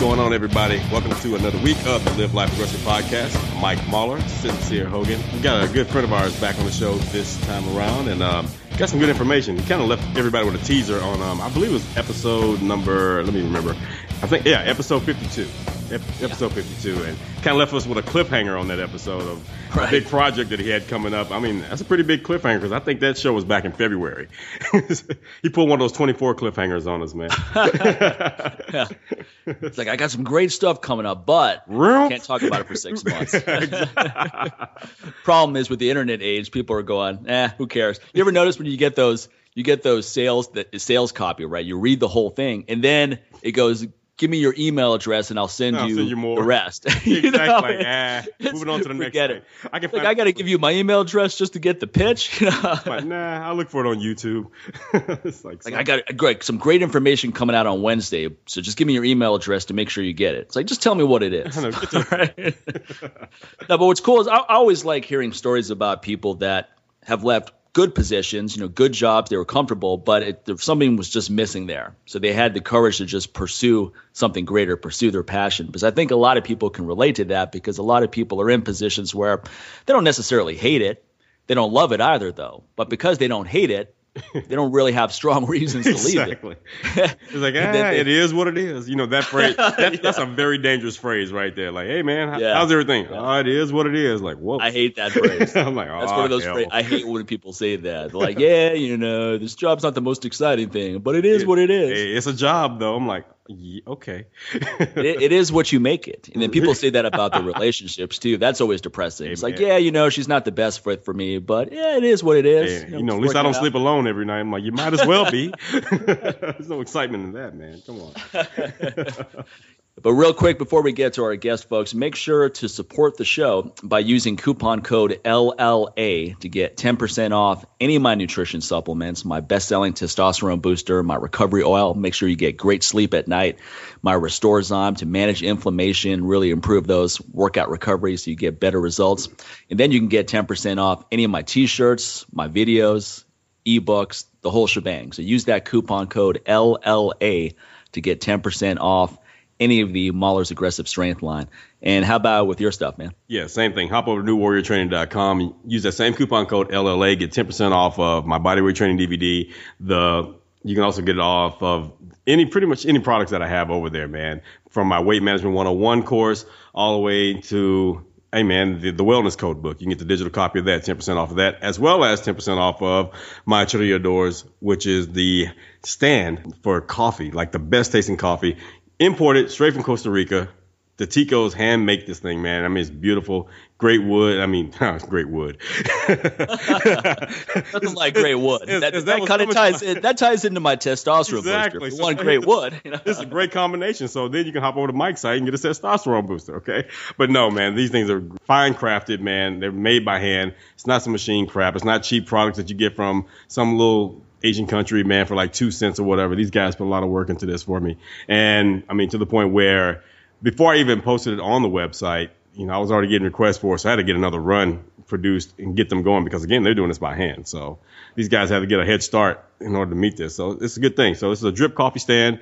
Going on, everybody? Welcome to another week of the Live Life Aggressive podcast. Mike Mahler, Sincere Hogan. We got a good friend of ours back on the show this time around, and um, got some good information. He kind of left everybody with a teaser on, um, I believe it was episode number. Let me remember. I think yeah, episode 52 episode 52, and kind of left us with a cliffhanger on that episode of right. a big project that he had coming up. I mean, that's a pretty big cliffhanger because I think that show was back in February. he pulled one of those 24 cliffhangers on us, man. yeah. It's like I got some great stuff coming up, but can't talk about it for six months. Problem is with the internet age, people are going, eh, who cares? You ever notice when you get those? You get those sales that sales copy, right? You read the whole thing, and then it goes give me your email address and I'll send, I'll you, send you more. the rest. exactly. Like, ah, moving on to the next Get It. I can like, I got to give you my email address just to get the pitch. like, nah, I'll look for it on YouTube. it's like, like I got some great information coming out on Wednesday. So just give me your email address to make sure you get it. It's like, just tell me what it is. no, but what's cool is I, I always like hearing stories about people that have left good positions, you know, good jobs. They were comfortable, but it, something was just missing there. So they had the courage to just pursue something greater, pursue their passion. Because I think a lot of people can relate to that because a lot of people are in positions where they don't necessarily hate it. They don't love it either, though. But because they don't hate it, they don't really have strong reasons to leave exactly. it. it's like, ah, they, it is what it is. You know, that phrase, that, yeah. that's a very dangerous phrase right there. Like, hey, man, yeah. how's everything? Yeah. Oh, it is what it is. Like, whoa. I hate that phrase. I'm like, oh, That's one of those phrases. I hate when people say that. They're like, yeah, you know, this job's not the most exciting thing, but it is it, what it is. Hey, it's a job, though. I'm like, yeah, okay. it, it is what you make it. And then people say that about their relationships too. That's always depressing. Hey, it's man. like, yeah, you know, she's not the best fit for me, but yeah, it is what it is. Hey, you know, you know at least I don't sleep alone every night. I'm like, you might as well be. There's no excitement in that, man. Come on. But real quick before we get to our guest, folks, make sure to support the show by using coupon code LLA to get 10% off any of my nutrition supplements, my best-selling testosterone booster, my recovery oil. Make sure you get great sleep at night. My Restorezyme to manage inflammation, really improve those workout recovery so you get better results. And then you can get 10% off any of my t-shirts, my videos, ebooks, the whole shebang. So use that coupon code LLA to get 10% off any of the Mahler's aggressive strength line. And how about with your stuff, man? Yeah, same thing. Hop over to newwarriortraining.com. Use that same coupon code LLA. Get 10% off of my bodyweight training DVD. The you can also get it off of any pretty much any products that I have over there, man. From my weight management 101 course all the way to hey man, the, the, wellness code book. You can get the digital copy of that, 10% off of that, as well as 10% off of my Chorreadores, which is the stand for coffee, like the best tasting coffee imported straight from Costa Rica. The Ticos hand make this thing, man. I mean, it's beautiful. Great wood. I mean, great wood. Nothing like great wood. Is, that, that, that kind of ties in, that ties into my testosterone exactly. booster. So, great wood. You know? This is a great combination. So then you can hop over to Mike's site and get a testosterone booster. Okay, but no, man, these things are fine crafted, man. They're made by hand. It's not some machine crap. It's not cheap products that you get from some little Asian country, man, for like two cents or whatever. These guys put a lot of work into this for me. And I mean, to the point where before I even posted it on the website, you know, I was already getting requests for it, so I had to get another run produced and get them going because again, they're doing this by hand. So these guys have to get a head start in order to meet this. So it's a good thing. So this is a drip coffee stand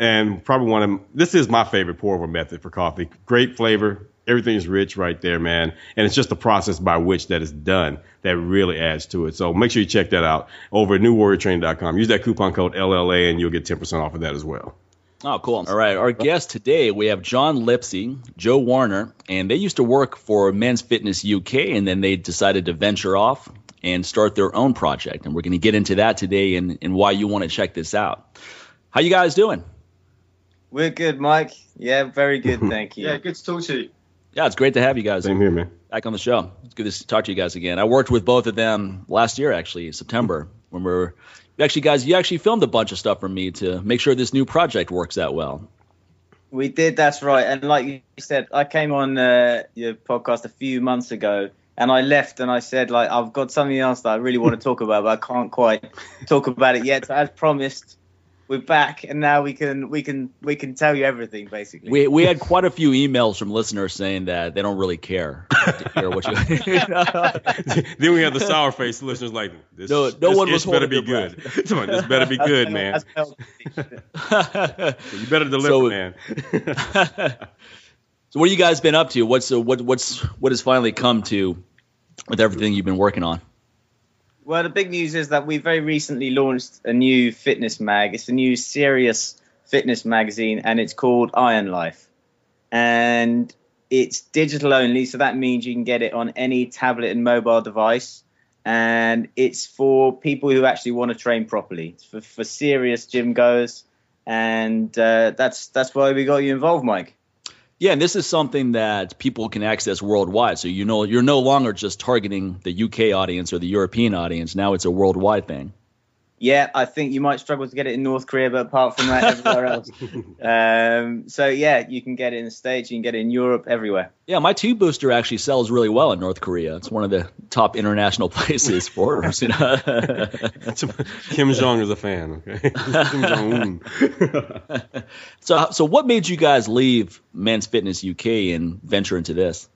and probably one of this is my favorite pour over method for coffee. Great flavor, everything is rich right there, man. And it's just the process by which that is done that really adds to it. So make sure you check that out over at newwarriortraining.com. Use that coupon code LLA and you'll get 10% off of that as well. Oh, cool. All right. Our guest today, we have Jon Lipsey, Joe Warner, and they used to work for Men's Fitness UK, and then they decided to venture off and start their own project. And we're going to get into that today and, and why you want to check this out. How you guys doing? We're good, Mike. Yeah, very good. Thank you. yeah, good to talk to you. Yeah, it's great to have you guys. Same here, man. Back on the show. It's good to talk to you guys again. I worked with both of them last year, actually, September, when we are actually, guys, you actually filmed a bunch of stuff for me to make sure this new project works out well. We did. That's right. And like you said, I came on uh, your podcast a few months ago, and I left and I said, like, I've got something else that I really want to talk about, but I can't quite talk about it yet. So as promised, we're back, and now we can we can we can tell you everything basically. We we had quite a few emails from listeners saying that they don't really care to hear what you. then we have the sour face listeners like this. No- no this one was ish better be good. Come on, this better be good, man. That's You better deliver, So- man. so what have you guys been up to? What's uh, what what's what has finally come to with everything you've been working on? Well, the big news is that we very recently launched a new fitness mag. It's a new serious fitness magazine, and it's called IronLife. And it's digital only, so that means you can get it on any tablet and mobile device. And it's for people who actually want to train properly, it's for, for serious gym goers. And uh, that's that's why we got you involved, Mike. Yeah, and this is something that people can access worldwide. So you know you're no longer just targeting the UK audience or the European audience. Now it's a worldwide thing. Yeah, I think you might struggle to get it in North Korea, but apart from that, everywhere else. Um, so yeah, you can get it in the States, you can get it in Europe, everywhere. Yeah, my tube booster actually sells really well in North Korea. It's one of the top international places for orders. You know? Kim Jong is a fan. Okay, Kim Jong Un. so, so what made you guys leave Men's Fitness UK and venture into this?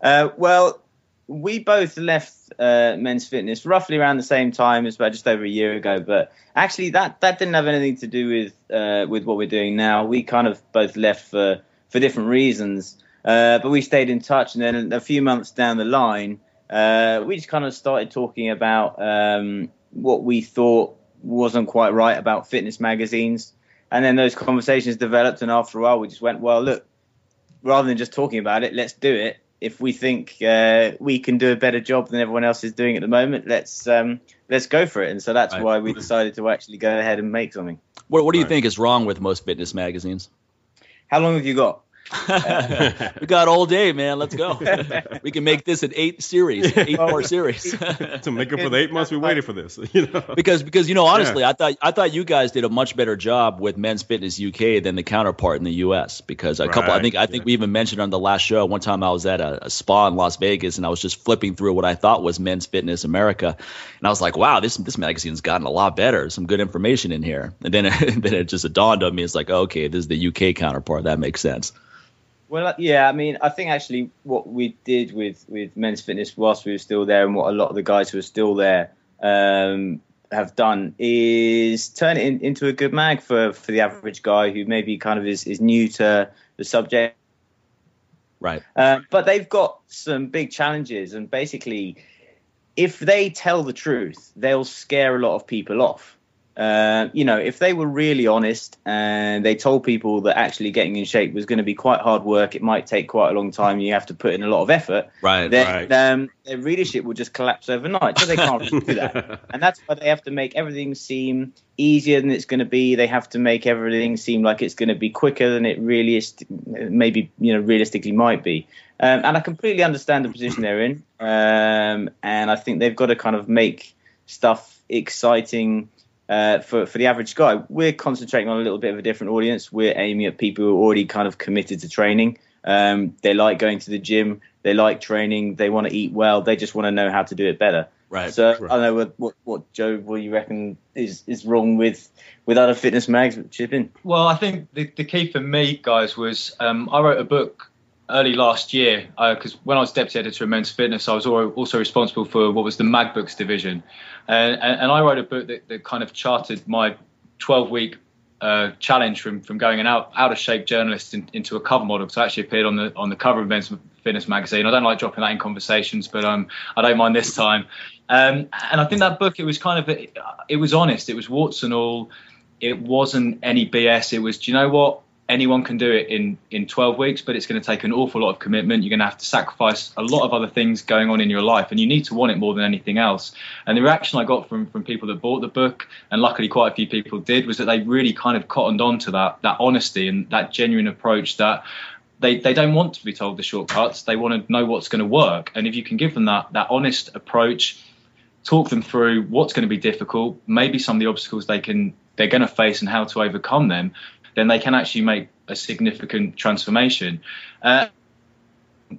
Uh, well, we both left uh, Men's Fitness roughly around the same time, as about just over a year ago. But actually, that that didn't have anything to do with uh, with what we're doing now. We kind of both left for for different reasons. Uh, but we stayed in touch, and then a few months down the line, uh, we just kind of started talking about um, what we thought wasn't quite right about fitness magazines. And then those conversations developed, and after a while, we just went, well, look, rather than just talking about it, let's do it. If we think uh, we can do a better job than everyone else is doing at the moment, let's um, let's go for it. And so that's Right. why we decided to actually go ahead and make something. What, what do you Right. think is wrong with most fitness magazines? How long have you got? we got all day, man. Let's go. we can make this an eight series, eight part series. to make up for the eight months we waited for this. You know. because because you know honestly, I thought I thought you guys did a much better job with Men's Fitness UK than the counterpart in the US. Because a couple, I think I think yeah. we even mentioned on the last show. One time I was at a, a spa in Las Vegas and I was just flipping through what I thought was Men's Fitness America, and I was like, wow, this this magazine's gotten a lot better. Some good information in here. And then then it just dawned on me, it's like, okay, this is the UK counterpart. That makes sense. Well, uh, yeah, I mean, I think actually what we did with, with men's fitness whilst we were still there, and what a lot of the guys who are still there um, have done is turn it in, into a good mag for, for the average guy who maybe kind of is, is new to the subject. Right. Uh, but they've got some big challenges, and basically, if they tell the truth, they'll scare a lot of people off. Uh, you know, if they were really honest and they told people that actually getting in shape was going to be quite hard work, it might take quite a long time, you have to put in a lot of effort, Right. then right. um, their readership will just collapse overnight. So they can't really do that. And that's why they have to make everything seem easier than it's going to be. They have to make everything seem like it's going to be quicker than it really is, maybe you know realistically might be. Um, and I completely understand the position they're in. Um, and I think they've got to kind of make stuff exciting. Uh, for for the average guy, we're concentrating on a little bit of a different audience. We're aiming at people who are already kind of committed to training. Um, they like going to the gym. They like training. They want to eat well. They just want to know how to do it better. Right. So Right. I don't know what, what what Joe, what you reckon is is wrong with with other fitness mags? Chip in. Well, I think the, the key for me, guys, was um, I wrote a book early last year because when I was deputy editor of Men's Fitness, I was also responsible for what was the Mag Books division, and, and, and I wrote a book that, that kind of charted my 12 week uh, challenge from from going an out out of shape journalist in, into a cover model. So I actually appeared on the on the cover of Men's Fitness magazine. I don't like dropping that in conversations, but um, I don't mind this time. Um, and I think that book it was kind of it, it was honest. It was warts and all. It wasn't any BS. It was. Do you know what? Anyone can do it in in 12 weeks, but it's going to take an awful lot of commitment. You're going to have to sacrifice a lot of other things going on in your life, and you need to want it more than anything else. And the reaction I got from from people that bought the book, and luckily quite a few people did, was that they really kind of cottoned on to that that honesty and that genuine approach that they, they don't want to be told the shortcuts. They want to know what's going to work. And if you can give them that that honest approach, talk them through what's going to be difficult, maybe some of the obstacles they can they're going to face and how to overcome them, then they can actually make a significant transformation. Uh,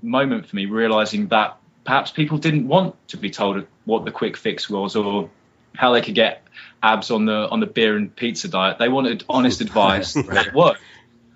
moment for me realizing that perhaps people didn't want to be told what the quick fix was or how they could get abs on the on the beer and pizza diet. They wanted honest advice that worked.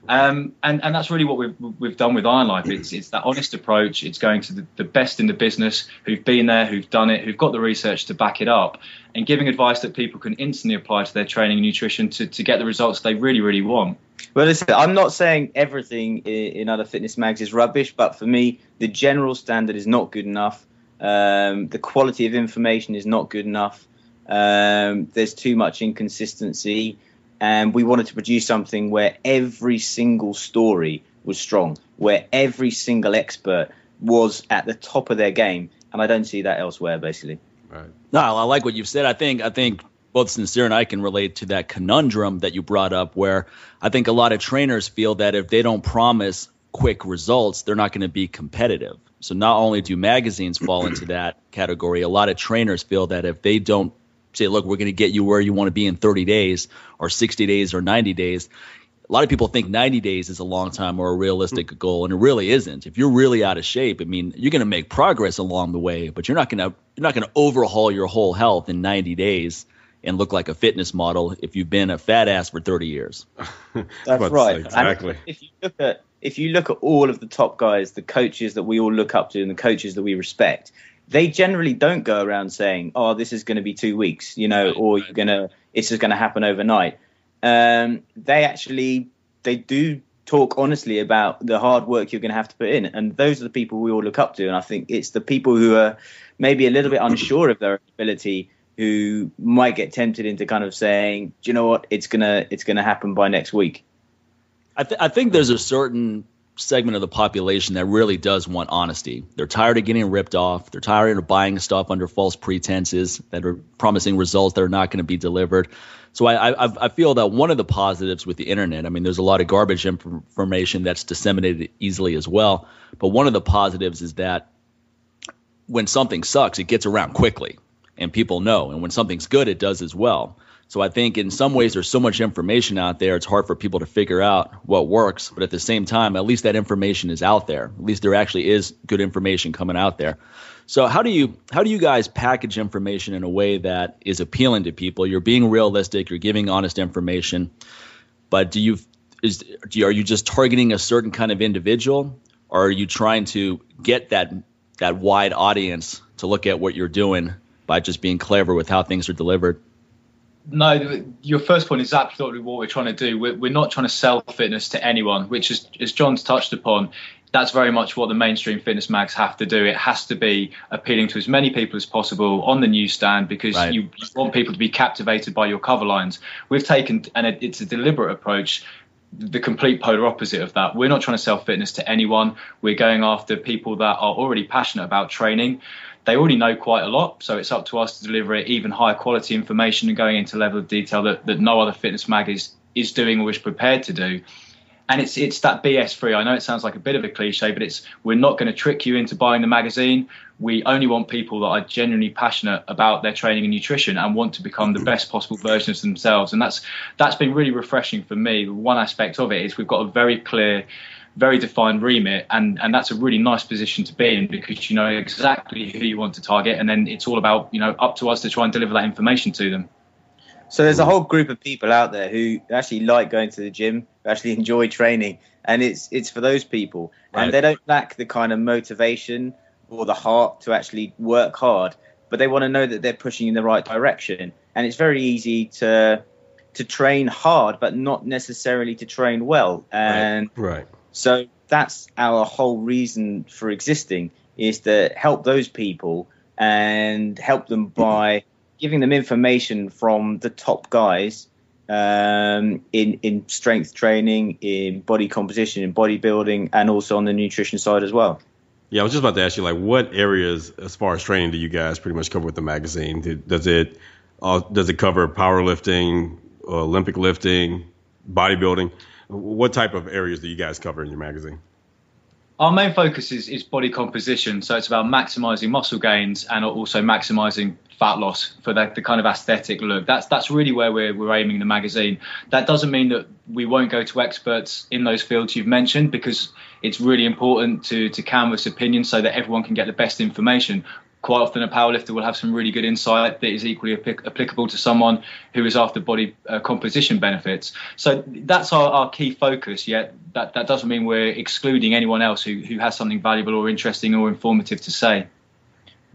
Um, and, and that's really what we've, we've done with IronLife. It's, it's that honest approach. It's going to the, the best in the business who've been there, who've done it, who've got the research to back it up, and giving advice that people can instantly apply to their training and nutrition to, to get the results they really, really want. Well, listen, I'm not saying everything in, other fitness mags is rubbish, but for me, the general standard is not good enough. Um, the quality of information is not good enough. Um, there's too much inconsistency and we wanted to produce something where every single story was strong, where every single expert was at the top of their game, and I don't see that elsewhere, basically. Right. No, I like what you've said. I think I think both Sincere and I can relate to that conundrum that you brought up, where I think a lot of trainers feel that if they don't promise quick results, they're not going to be competitive. So not only do magazines fall into that category, a lot of trainers feel that if they don't say, look, we're going to get you where you want to be in 30 days or 60 days or 90 days. A lot of people think 90 days is a long time or a realistic mm-hmm. goal, and it really isn't. If you're really out of shape, I mean, you're going to make progress along the way, but you're not going to you're not going to overhaul your whole health in 90 days and look like a fitness model if you've been a fat ass for 30 years. That's right. Exactly. And if you look at if you look at all of the top guys, the coaches that we all look up to, and the coaches that we respect, they generally don't go around saying, "Oh, this is going to be two weeks," you know, or you're gonna, it's just going to happen overnight. Um, they actually they do talk honestly about the hard work you're going to have to put in, and those are the people we all look up to. And I think it's the people who are maybe a little bit unsure of their ability who might get tempted into kind of saying, "Do you know what? It's gonna it's gonna happen by next week." I, th- I think there's a certain segment of the population that really does want honesty. They're tired of getting ripped off. They're tired of buying stuff under false pretenses that are promising results that are not going to be delivered. So I, I, I feel that one of the positives with the internet, I mean, there's a lot of garbage information that's disseminated easily as well. But one of the positives is that when something sucks, it gets around quickly and people know. And when something's good, it does as well. So I think in some ways there's so much information out there, it's hard for people to figure out what works. But at the same time, at least that information is out there. At least there actually is good information coming out there. So how do you how do you guys package information in a way that is appealing to people? You're being realistic, you're giving honest information, but do you is do you, are you just targeting a certain kind of individual, or are you trying to get that that wide audience to look at what you're doing by just being clever with how things are delivered? No, your first point is absolutely what we're trying to do. We're, we're not trying to sell fitness to anyone, which is, as Jon's touched upon, that's very much what the mainstream fitness mags have to do. It has to be appealing to as many people as possible on the newsstand because right. you, you, want people to be captivated by your cover lines. We've taken, and it's a deliberate approach, the complete polar opposite of that. We're not trying to sell fitness to anyone. We're going after people that are already passionate about training they already know quite a lot, so it's up to us to deliver even higher quality information and going into level of detail that, that no other fitness mag is is doing or is prepared to do. And it's it's that BS free. I know it sounds like a bit of a cliche, but it's we're not going to trick you into buying the magazine. We only want people that are genuinely passionate about their training and nutrition and want to become the best possible version of themselves. And that's that's been really refreshing for me. One aspect of it is we've got a very clear very defined remit, and and that's a really nice position to be in because you know exactly who you want to target, and then it's all about you know up to us to try and deliver that information to them. So there's a whole group of people out there who actually like going to the gym, who actually enjoy training, and it's it's for those people, right. and they don't lack the kind of motivation or the heart to actually work hard, but they want to know that they're pushing in the right direction, and it's very easy to to train hard, but not necessarily to train well, and right. right. So that's our whole reason for existing is to help those people and help them by giving them information from the top guys um, in in strength training, in body composition, in bodybuilding, and also on the nutrition side as well. Yeah, I was just about to ask you, like, what areas as far as training do you guys pretty much cover with the magazine? Does it uh, does it cover powerlifting, Olympic lifting, bodybuilding? What type of areas do you guys cover in your magazine? Our main focus is, is body composition, so it's about maximizing muscle gains and also maximizing fat loss for the, the kind of aesthetic look. That's that's really where we're, we're aiming the magazine. That doesn't mean that we won't go to experts in those fields you've mentioned because it's really important to to canvas opinions so that everyone can get the best information quite often a powerlifter will have some really good insight that is equally ap- applicable to someone who is after body uh, composition benefits. So that's our, our key focus. Yet that, that doesn't mean we're excluding anyone else who, who has something valuable or interesting or informative to say.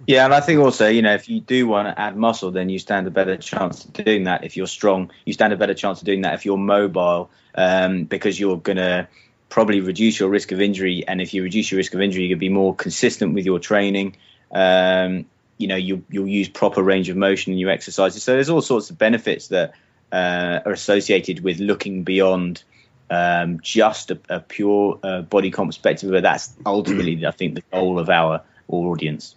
Yeah, and I think also, you know, if you do want to add muscle, then you stand a better chance of doing that. If you're strong, you stand a better chance of doing that. If you're mobile, um, because you're going to probably reduce your risk of injury, and if you reduce your risk of injury, you can be more consistent with your training. Um, you know, you, you'll use proper range of motion in your exercises. So there's all sorts of benefits that uh, are associated with looking beyond um, just a, a pure uh, body comp perspective. But that's ultimately, I think, the goal of our audience.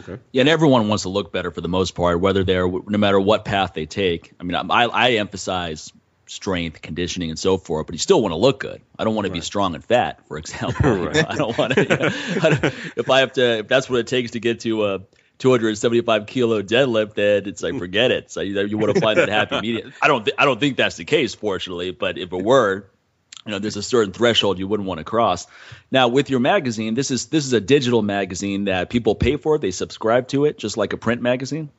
Okay. Yeah, and everyone wants to look better for the most part, whether they're no matter what path they take. I mean, I, I emphasize strength, conditioning, and so forth, but you still want to look good. I don't want to right. be strong and fat, for example. right. I don't want to. You know, if I have to, if that's what it takes to get to a 275 kilo deadlift, then it's like forget it. So you, you want to find that happy medium. I don't, th- I don't think that's the case, fortunately. But if it were, you know, there's a certain threshold you wouldn't want to cross. Now, with your magazine, this is this is a digital magazine that people pay for. They subscribe to it, just like a print magazine.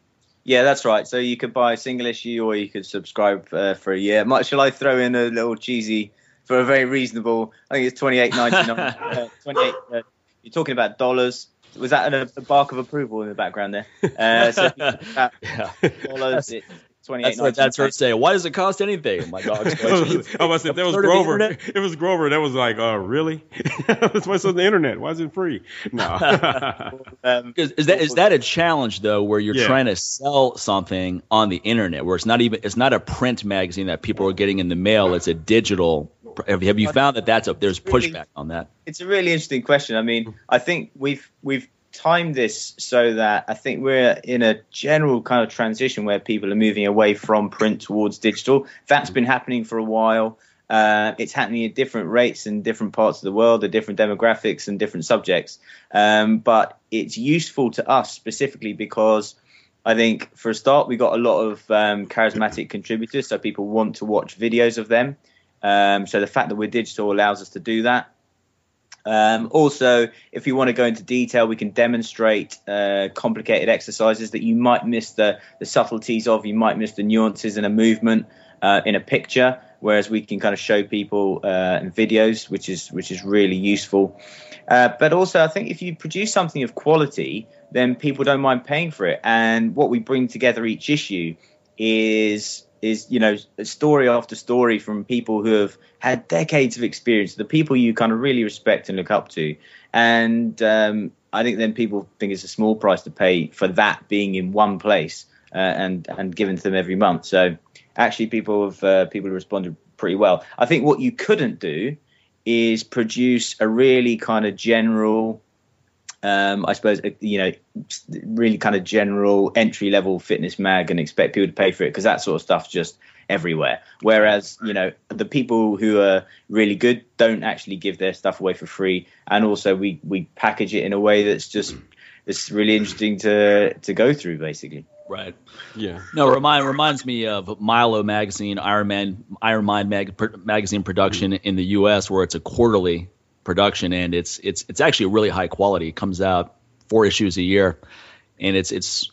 Yeah, that's right. So you could buy a single issue, or you could subscribe uh, for a year. Might shall I throw in a little cheesy for a very reasonable? I think it's twenty eight ninety nine. uh, twenty eight. Uh, you're talking about dollars. Was that a, a, bark of approval in the background there? Uh, so yeah. dollars. It, that's what that's her saying. Why does it cost anything? My dog's going. I was if that was Grover. It was Grover. That was like, uh, really? that's why it's on the internet. Why is it free? No. um, is that is that a challenge though, where you're yeah. trying to sell something on the internet, where it's not even it's not a print magazine that people are getting in the mail. It's a digital. Have, have you found that that's a there's pushback on that? It's a really interesting question. I mean, I think we've we've time this so that I think we're in a general kind of transition where people are moving away from print towards digital. That's been happening for a while. Uh, it's happening at different rates in different parts of the world, at different demographics and different subjects. Um, but it's useful to us specifically because I think for a start we got a lot of um, charismatic contributors, so people want to watch videos of them. Um, so the fact that we're digital allows us to do that. Um, also, if you want to go into detail, we can demonstrate uh, complicated exercises that you might miss the, the subtleties of, you might miss the nuances in a movement uh, in a picture, whereas we can kind of show people uh, in videos, which is which is really useful. Uh, but also, I think if you produce something of quality, then people don't mind paying for it. And what we bring together each issue is is you know story after story from people who have had decades of experience, the people you kind of really respect and look up to, and um, I think then people think it's a small price to pay for that being in one place uh, and and given to them every month. So actually, people have uh, people have responded pretty well. I think what you couldn't do is produce a really kind of general um, I suppose you know, really kind of general entry level fitness mag and expect people to pay for it because that sort of stuff's just everywhere. Whereas you know the people who are really good don't actually give their stuff away for free, and also we we package it in a way that's just it's really interesting to to go through basically. Right. Yeah. No, remind reminds me of Milo magazine, Iron Man, Iron Mind mag, magazine production in the U.S., where it's a quarterly production, and it's it's it's actually really high quality. It comes out four issues a year, and it's it's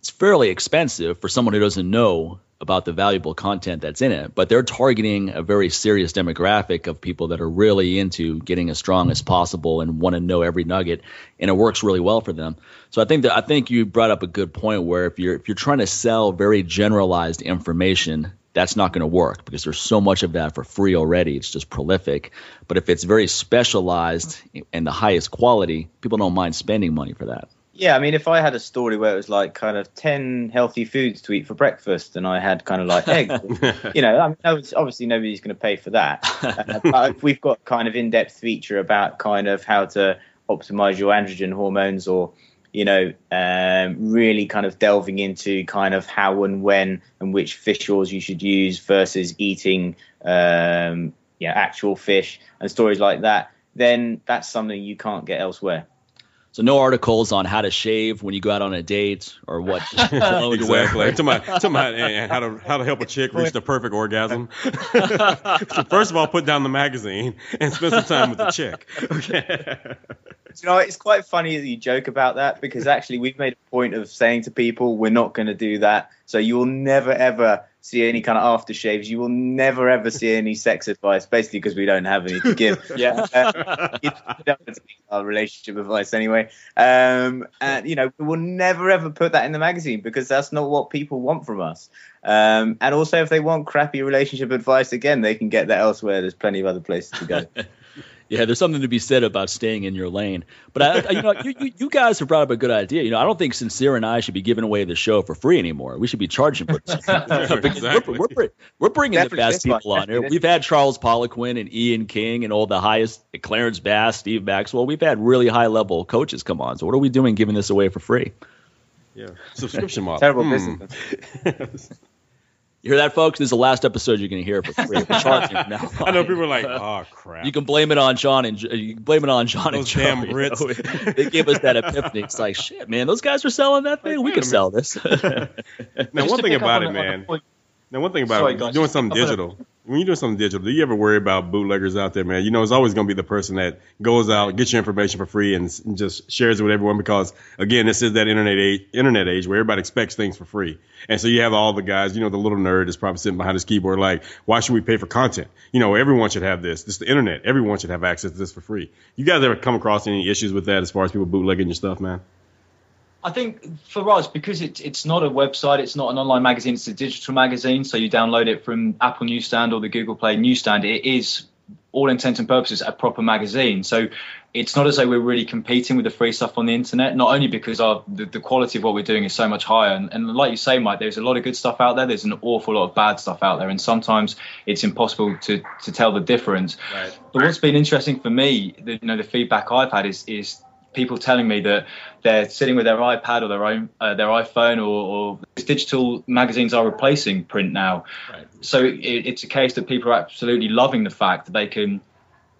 it's fairly expensive for someone who doesn't know about the valuable content that's in it. But they're targeting a very serious demographic of people that are really into getting as strong as possible and want to know every nugget, and it works really well for them. So I think that I think you brought up a good point where if you're if you're trying to sell very generalized information that's not going to work because there's so much of that for free already. It's just prolific. But if it's very specialized and the highest quality, people don't mind spending money for that. Yeah, I mean, if I had a story where it was like kind of 10 healthy foods to eat for breakfast and I had kind of like eggs, you know, I mean, obviously nobody's going to pay for that. Uh, but if we've got kind of in depth feature about kind of how to optimize your androgen hormones or you know, um, really kind of delving into kind of how and when and which fish oils you should use versus eating, um, yeah, actual fish and stories like that, then that's something you can't get elsewhere. So no articles on how to shave when you go out on a date or what clothes to wear. to my, to my, and how to how to help a chick reach the perfect orgasm. so first of all, put down the magazine and spend some time with the chick. Okay. you know, it's quite funny that you joke about that because actually we've made a point of saying to people we're not going to do that. So you will never ever see any kind of aftershaves. You will never ever see any sex advice, basically because we don't have any to give. Yeah. Uh, our relationship advice anyway. Um, and you know, we will never ever put that in the magazine because that's not what people want from us. Um, and also, if they want crappy relationship advice, again, they can get that elsewhere. There's plenty of other places to go. Yeah, there's something to be said about staying in your lane. But I, I, you know, you, you, you guys have brought up a good idea. You know, I don't think Sincere and I should be giving away the show for free anymore. We should be charging for this. Exactly. we're, we're, we're bringing Definitely the best people on here. We've had Charles Poliquin and Ian King and all the highest Clarence Bass, Steve Maxwell. We've had really high level coaches come on. So what are we doing giving this away for free? Yeah, subscription model. Terrible Hmm. business. You hear that, folks? This is the last episode you're going to hear for free. We're charging from now I know people are like, oh crap. You can blame it on Jon and you can blame it on Jon and Those Joe. damn you know? they gave us that epiphany. It's like shit, man. Those guys were selling that thing. Like, we could sell this. now, Just one thing about on it, the- on man. Now, one thing about Sorry, doing something digital. When you're doing something digital, do you ever worry about bootleggers out there, man? You know, it's always going to be the person that goes out, gets your information for free, and, and just shares it with everyone. Because again, this is that internet age, internet age where everybody expects things for free, and so you have all the guys. You know, the little nerd is probably sitting behind his keyboard, like, why should we pay for content? You know, everyone should have this. This is the internet. Everyone should have access to this for free. You guys ever come across any issues with that as far as people bootlegging your stuff, man? I think for us, because it's it's not a website, it's not an online magazine, it's a digital magazine. So you download it from Apple Newsstand or the Google Play Newsstand. It is, all intents and purposes, a proper magazine. So it's not as though we're really competing with the free stuff on the internet. Not only because our the, the quality of what we're doing is so much higher, and, and like you say, Mike, there's a lot of good stuff out there. There's an awful lot of bad stuff out there, and sometimes it's impossible to to tell the difference. Right. But what's been interesting for me, the, you know, the feedback I've had is is people telling me that they're sitting with their iPad or their own uh, their iPhone or, or digital magazines are replacing print now. Right. So it, it's a case that people are absolutely loving the fact that they can,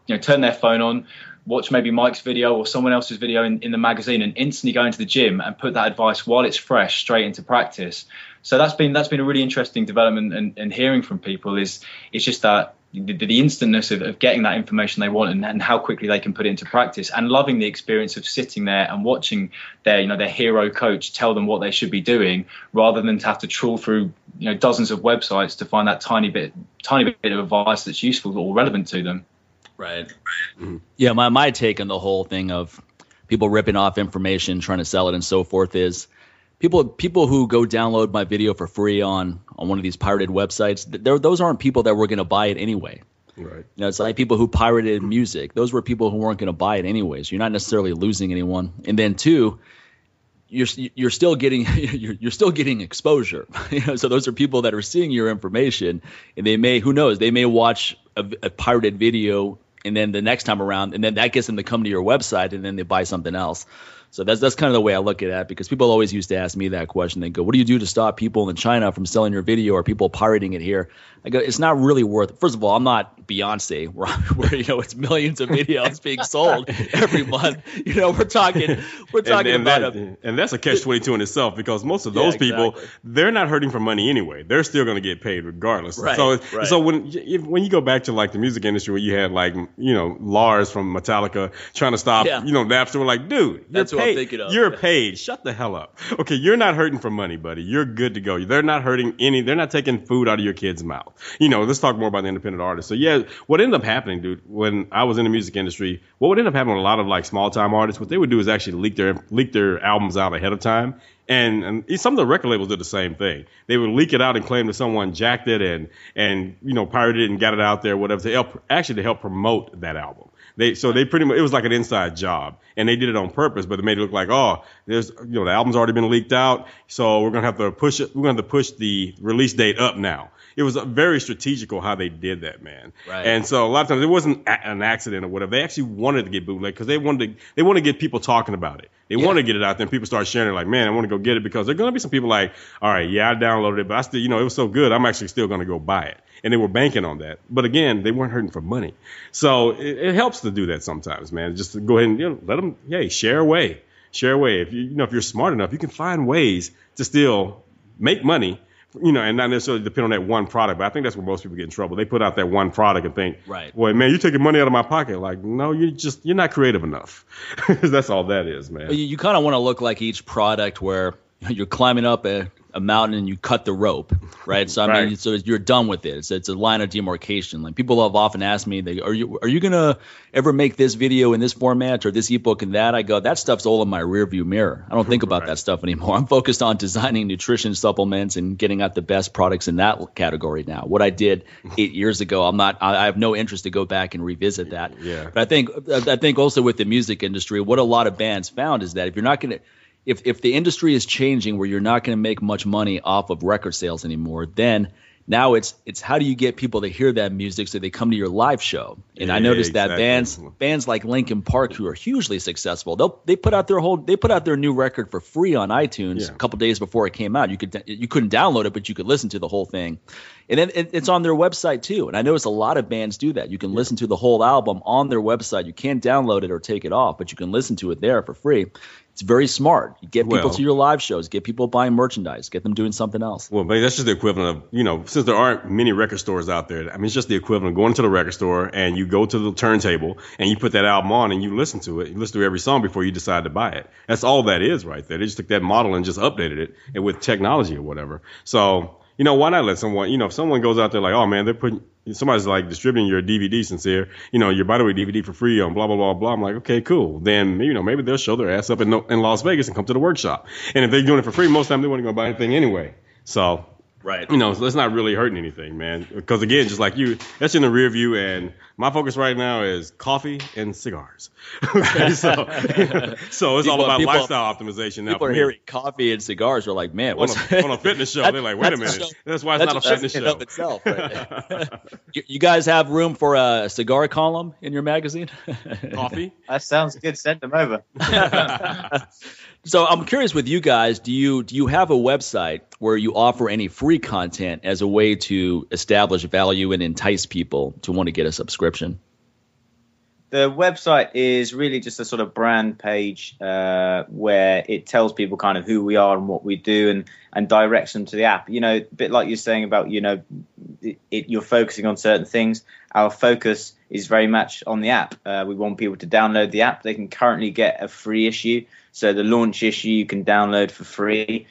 you know, turn their phone on, watch maybe Mike's video or someone else's video in, in the magazine, and instantly go into the gym and put that advice while it's fresh straight into practice. So that's been that's been a really interesting development and, and hearing from people is it's just that the, the instantness of, of getting that information they want and, and how quickly they can put it into practice and loving the experience of sitting there and watching their you know their hero coach tell them what they should be doing rather than to have to trawl through you know dozens of websites to find that tiny bit tiny bit of advice that's useful or relevant to them Right. Mm-hmm. Yeah, my, my take on the whole thing of people ripping off information, trying to sell it, and so forth is people people who go download my video for free on on one of these pirated websites. th- Those aren't people that were going to buy it anyway. Right. You know, it's like people who pirated music. Those were people who weren't going to buy it anyways. You're not necessarily losing anyone. And then two, you're you're still getting you're, you're still getting exposure. You know, so those are people that are seeing your information, and they may who knows they may watch a, a pirated video, and then the next time around, and then that gets them to come to your website, and then they buy something else. So that's that's kind of the way I look at that because people always used to ask me that question. They go, "What do you do to stop people in China from selling your video or people pirating it here?" I go, "It's not really worth." It. First of all, I'm not Beyonce, where, where you know it's millions of videos being sold every month. You know, we're talking we're talking and, and, about that, a, and that's a catch 22 in itself because most of Yeah, those people exactly. they're not hurting for money anyway they're still going to get paid regardless Right, so right. so when if, when you go back to like the music industry where you had like you know Lars from Metallica trying to stop Yeah. you know Napster we're like dude you're That's what I'm paid thinking of. you're paid shut the hell up okay you're not hurting for money buddy you're good to go they're not hurting any they're not taking food out of your kid's mouth you know let's talk more about the independent artists so yeah what ended up happening dude when I was in the music industry what would end up happening with a lot of like small time artists what they would do is actually leak their leak their albums out ahead of time and, and some of the record labels did the same thing. They would leak it out and claim that someone jacked it and and you know pirated it and got it out there, whatever, to help actually to help promote that album. They so they pretty much it was like an inside job, and they did it on purpose, but they made it look like oh, there's you know the album's already been leaked out, so we're gonna have to push it. We're gonna have to push the release date up now. It was very strategical how they did that, man. Right. And so a lot of times it wasn't a- an accident or whatever. They actually wanted to get bootleg because they wanted to, they want to get people talking about it. They want to get it out there and people start sharing it like, man, I want to go get it because there are going to be some people like, all right, yeah, I downloaded it, but I still, you know, it was so good. I'm actually still going to go buy it. And they were banking on that. But again, they weren't hurting for money. So it, it helps to do that sometimes, man. Just to go ahead and you know, let them, hey, share away, share away. If you, you know, if you're smart enough, you can find ways to still make money you know, and not necessarily depend on that one product. But I think that's where most people get in trouble. They put out that one product and think, Right. Boy, man, you're taking money out of my pocket. Like, no, you're just you're not creative enough. that's all that is, man. You, you kind of want to look like each product where you're climbing up a, a mountain and you cut the rope, right? So I mean, so you're done with it. It's, it's a line of demarcation. Like people have often asked me, they, "Are you are you gonna ever make this video in this format or this ebook and that?" I go, "That stuff's all in my rearview mirror. I don't think about Right. that stuff anymore. I'm focused on designing nutrition supplements and getting out the best products in that category now. What I did eight years ago, I'm not. I I have no interest to go back and revisit that. Yeah. But I think I think also with the music industry, what a lot of bands found is that if you're not going to if if the industry is changing where you're not going to make much money off of record sales anymore, then now it's it's how do you get people to hear that music so they come to your live show? And I Yeah, noticed that bands bands like Linkin Park who are hugely successful, they'll they put out their whole they put out their new record for free on iTunes Yeah. a couple days before it came out. You could you couldn't download it, but you could listen to the whole thing. And then it, it's on their website too. And I notice a lot of bands do that. You can listen to the whole album on their website. You can't download it or take it off, but you can listen to it there for free. It's very smart. You get people Well- to your live shows, get people buying merchandise, get them doing something else. Well, but that's just the equivalent of, you know, since there aren't many record stores out there, I mean, it's just the equivalent of going to the record store and you go to the turntable and you put that album on and you listen to it. You listen to every song before you decide to buy it. That's all that is right there. They just took that model and just updated it and with technology or whatever. So, you know, why not let someone, you know, if someone goes out there like, oh man, they're putting, somebody's like distributing your DVD sincere, you know, your by the way DVD for free on blah, blah, blah, blah. I'm like, okay, cool. Then, you know, maybe they'll show their ass up in, in Las Vegas and come to the workshop. And if they're doing it for free, most of the time they wouldn't go buy anything anyway. So, Right. you know, so it's not really hurting anything, man. Because again, just like you, that's in the rear view, and my focus right now is coffee and cigars. okay, so so it's all about people- lifestyle optimization now. People for are me. hearing coffee and cigars. Are like, man, on what's a, on a fitness show. That- They're like, wait a that's minute, show- that's why it's not a that's- fitness that's in show. itself. Right? you, you guys have room for a cigar column in your magazine? coffee. That sounds good. Send them over. So I'm curious with you guys, do you do you have a website where you offer any free content as a way to establish value and entice people to want to get a subscription? The website is really just a sort of brand page uh, where it tells people kind of who we are and what we do and, and directs them to the app. You know, a bit like you're saying about, you know, it, it, you're focusing on certain things. Our focus is very much on the app. Uh, we want people to download the app. They can currently get a free issue. So the launch issue you can download for free.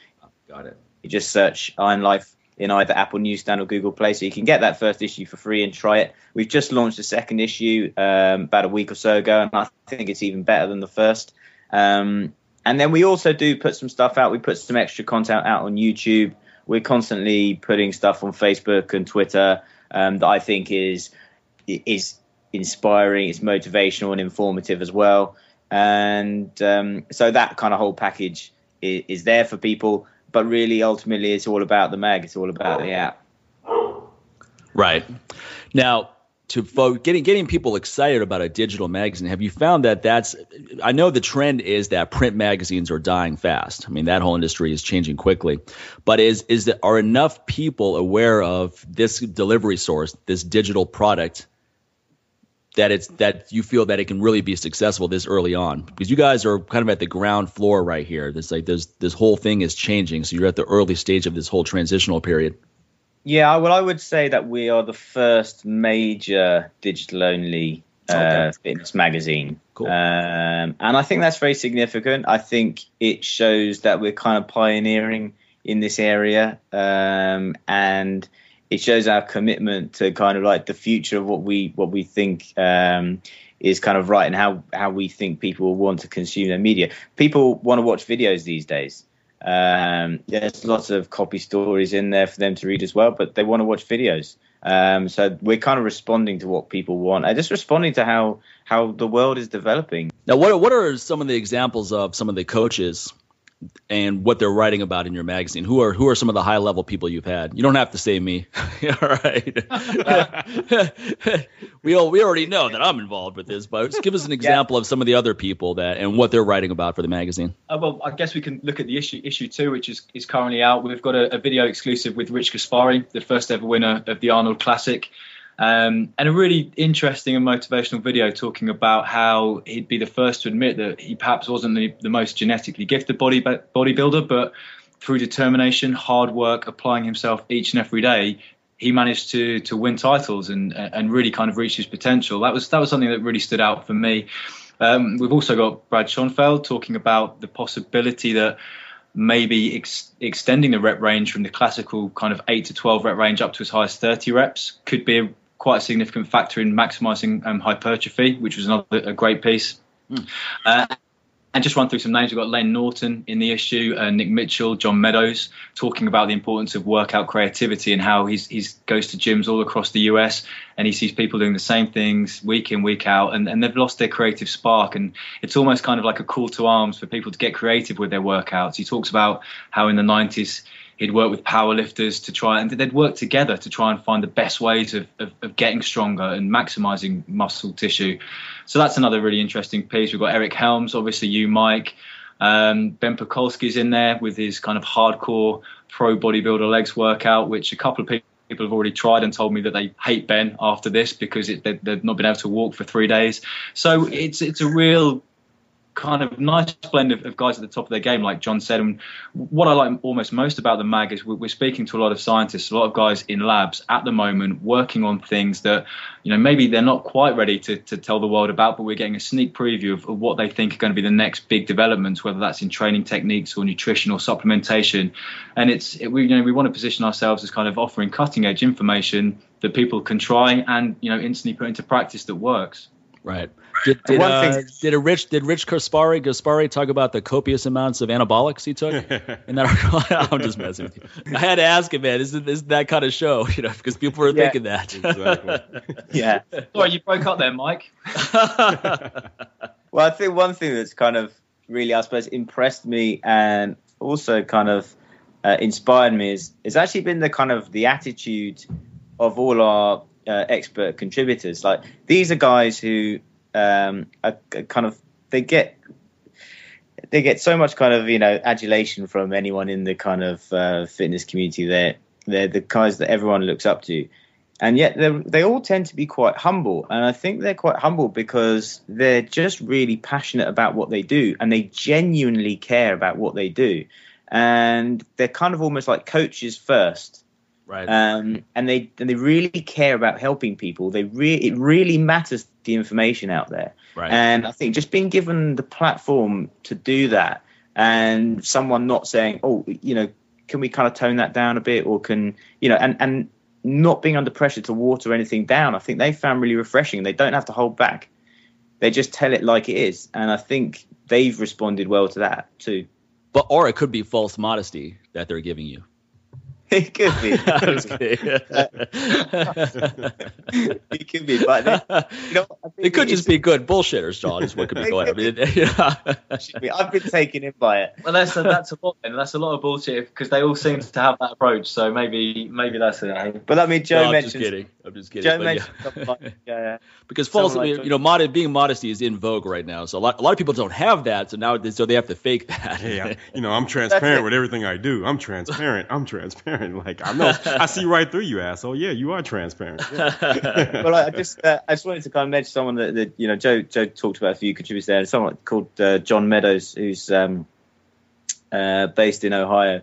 Got it. You just search IronLife in either Apple Newsstand or Google Play, so you can get that first issue for free and try it. We've just launched the second issue um, about a week or so ago, and I think it's even better than the first. Um, and then we also do put some stuff out. We put some extra content out on YouTube. We're constantly putting stuff on Facebook and Twitter um, that I think is is inspiring, it's motivational and informative as well. And um, so that kind of whole package is, is there for people. But really, ultimately, it's all about the mag. It's all about the app. Right. Now, to fo- getting getting people excited about a digital magazine, have you found that that's? I know the trend is that print magazines are dying fast. I mean, that whole industry is changing quickly. But is is that are enough people aware of this delivery source, this digital product? That it's that you feel that it can really be successful this early on because you guys are kind of at the ground floor right here. This like this this whole thing is changing, so you're at the early stage of this whole transitional period. Yeah, well, I would say that we are the first major digital only uh, Okay. fitness magazine. Cool. Um, and I think that's very significant. I think it shows that we're kind of pioneering in this area. Um, and it shows our commitment to kind of like the future of what we what we think um, is kind of right and how how we think people will want to consume their media. People want to watch videos these days. Um, there's lots of copy stories in there for them to read as well, but they want to watch videos. Um, so we're kind of responding to what people want and just responding to how how the world is developing. Now, what what are some of the examples of some of the coaches and what they're writing about in your magazine? Who are who are some of the high level people you've had? You don't have to say me. All right. we all, we already know that I'm involved with this, but just give us an example of some of the other people that and what they're writing about for the magazine. Uh, well, I guess we can look at the issue issue two, which is, is currently out. We've got a, a video exclusive with Rich Gaspari, the first ever winner of the Arnold Classic, um, and a really interesting and motivational video talking about how he'd be the first to admit that he perhaps wasn't the, the most genetically gifted body bodybuilder, but through determination, hard work, applying himself each and every day, he managed to to win titles and and really kind of reach his potential. That was that was something that really stood out for me. Um, we've also got Brad Schoenfeld talking about the possibility that maybe ex- extending the rep range from the classical kind of 8 to 12 rep range up to as high as 30 reps could be a, quite a significant factor in maximizing um, hypertrophy, which was another a great piece. Mm. Uh, and just run through some names. We've got Layne Norton in the issue, uh, Nick Mitchell, John Meadows, talking about the importance of workout creativity and how he he's goes to gyms all across the US and he sees people doing the same things week in week out and, and they've lost their creative spark and it's almost kind of like a call to arms for people to get creative with their workouts. He talks about how in the 90s he'd work with powerlifters to try and they'd work together to try and find the best ways of, of, of, getting stronger and maximizing muscle tissue. So that's another really interesting piece. We've got Eric Helms, obviously you, Mike. Um, ben Pakulski's in there with his kind of hardcore pro bodybuilder legs workout, which a couple of people people have already tried and told me that they hate Ben after this because it, they, have not been able to walk for three days. So it's it's a real kind of nice blend of, of, guys at the top of their game, like Jon said. And what I like almost most about the mag is we're, speaking to a lot of scientists, a lot of guys in labs at the moment working on things that, you know, maybe they're not quite ready to, to tell the world about, but we're getting a sneak preview of, of what they think are going to be the next big developments, whether that's in training techniques or nutrition or supplementation. And it's, it, we, you know, we want to position ourselves as kind of offering cutting edge information that people can try and, you know, instantly put into practice that works. Right. Did did, uh, did a Rich did Rich Gaspari Gaspari talk about the copious amounts of anabolics he took in that article? I'm just messing with you. I had to ask him, man. Is it is that kind of show? You know, because people were yeah. thinking that. Exactly. yeah. Sorry, you broke up there, Mike. well, I think one thing that's kind of really, I suppose, impressed me and also kind of uh, inspired me is is actually been the kind of the attitude of all our uh, expert contributors. Like these are guys who um, are, kind of they get they get so much kind of you know adulation from anyone in the kind of uh, fitness community. They're they're the guys that everyone looks up to, and yet they all tend to be quite humble. And I think they're quite humble because they're just really passionate about what they do, and they genuinely care about what they do. And they're kind of almost like coaches first Right. Um, and they and they really care about helping people. They really it really matters the information out there. Right. And I think just being given the platform to do that, and someone not saying, "Oh, you know, can we kind of tone that down a bit," or can you know, and and not being under pressure to water anything down. I think they found really refreshing. They don't have to hold back. They just tell it like it is, and I think they've responded well to that too. But or it could be false modesty that they're giving you. It could be. it could be, but then, you know, it could just be good bullshitters, Jon. Is what could be going. on. I mean, yeah. I've been taken in by it. Well, that's a, that's a lot. And that's a lot of bullshit because they all seem to have that approach. So maybe maybe that's it. But I mean, Joe no, mentioned. I'm just kidding. I'm just kidding. Joe mentioned yeah. yeah. because false, like you know, mod- being modesty is in vogue right now. So a lot a lot of people don't have that. So now so they have to fake that. Yeah, you know, I'm transparent with everything I do. I'm transparent. I'm transparent. Like I know, I see right through you, asshole. Yeah, you are transparent. Yeah. well, I just, uh, I just wanted to kind of mention someone that, that, you know, Joe, Joe talked about a few contributors there. Someone called uh, John Meadows, who's um, uh, based in Ohio,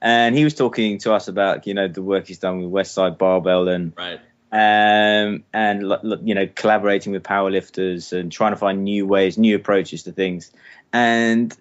and he was talking to us about, you know, the work he's done with Westside Barbell and right. Um, and you know, collaborating with powerlifters and trying to find new ways, new approaches to things. And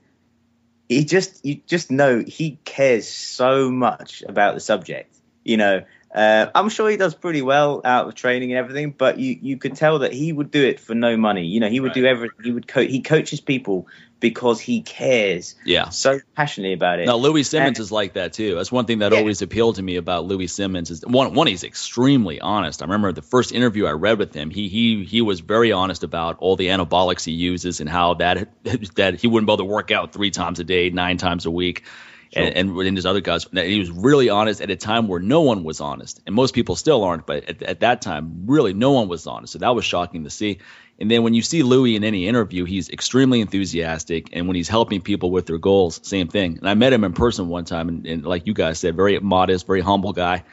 he just you just know he cares so much about the subject. You know, uh, I'm sure he does pretty well out of training and everything, but you you could tell that he would do it for no money. You know, he would right. do everything. He would coach. He coaches people because he cares yeah. so passionately about it. Now Louie Simmons and, is like that too. That's one thing that yeah. always appealed to me about Louie Simmons is one one he's extremely honest. I remember the first interview I read with him, he he he was very honest about all the anabolics he uses and how that that he wouldn't to work out three times a day, nine times a week. And, and his other guys, he was really honest at a time where no one was honest, and most people still aren't. But at, at that time, really, no one was honest. So that was shocking to see. And then when you see Louie in any interview, he's extremely enthusiastic. And when he's helping people with their goals, same thing. And I met him in person one time, and, and like you guys said, very modest, very humble guy.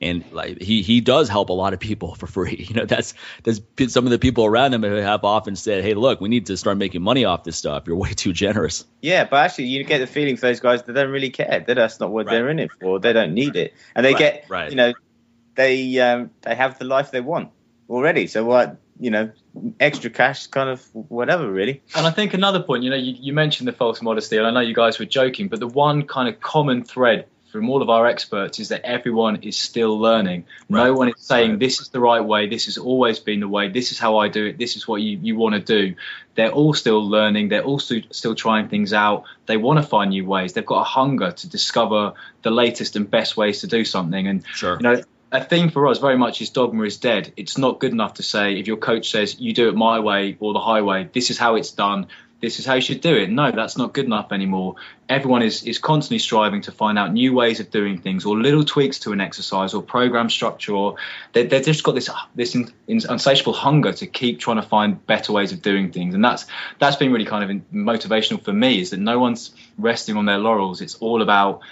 And like he he does help a lot of people for free. You know, that's that's some of the people around him have often said, "Hey, look, we need to start making money off this stuff. You're way too generous." Yeah, but actually, you get the feeling for those guys they don't really care. That that's not what right. they're in it for. They don't need it, and they right, get right. you know they um, they have the life they want already. So what you know, extra cash, kind of whatever, really. And I think another point, you know, you, you mentioned the false modesty, and I know you guys were joking, but the one kind of common thread from all of our experts is that everyone is still learning. Right. No one is saying this is the right way, this has always been the way, this is how I do it, this is what you, you want to do. They're all still learning, they're all still, still trying things out. They want to find new ways. They've got a hunger to discover the latest and best ways to do something. And sure. you know, a thing for us very much is dogma is dead. It's not good enough to say if your coach says you do it my way or the highway, this is how it's done this is how you should do it. No, that's not good enough anymore. Everyone is, is constantly striving to find out new ways of doing things or little tweaks to an exercise or program structure or they, they've just got this this in, in insatiable hunger to keep trying to find better ways of doing things. And that's that's been really kind of motivational for me is that no one's resting on their laurels. It's all about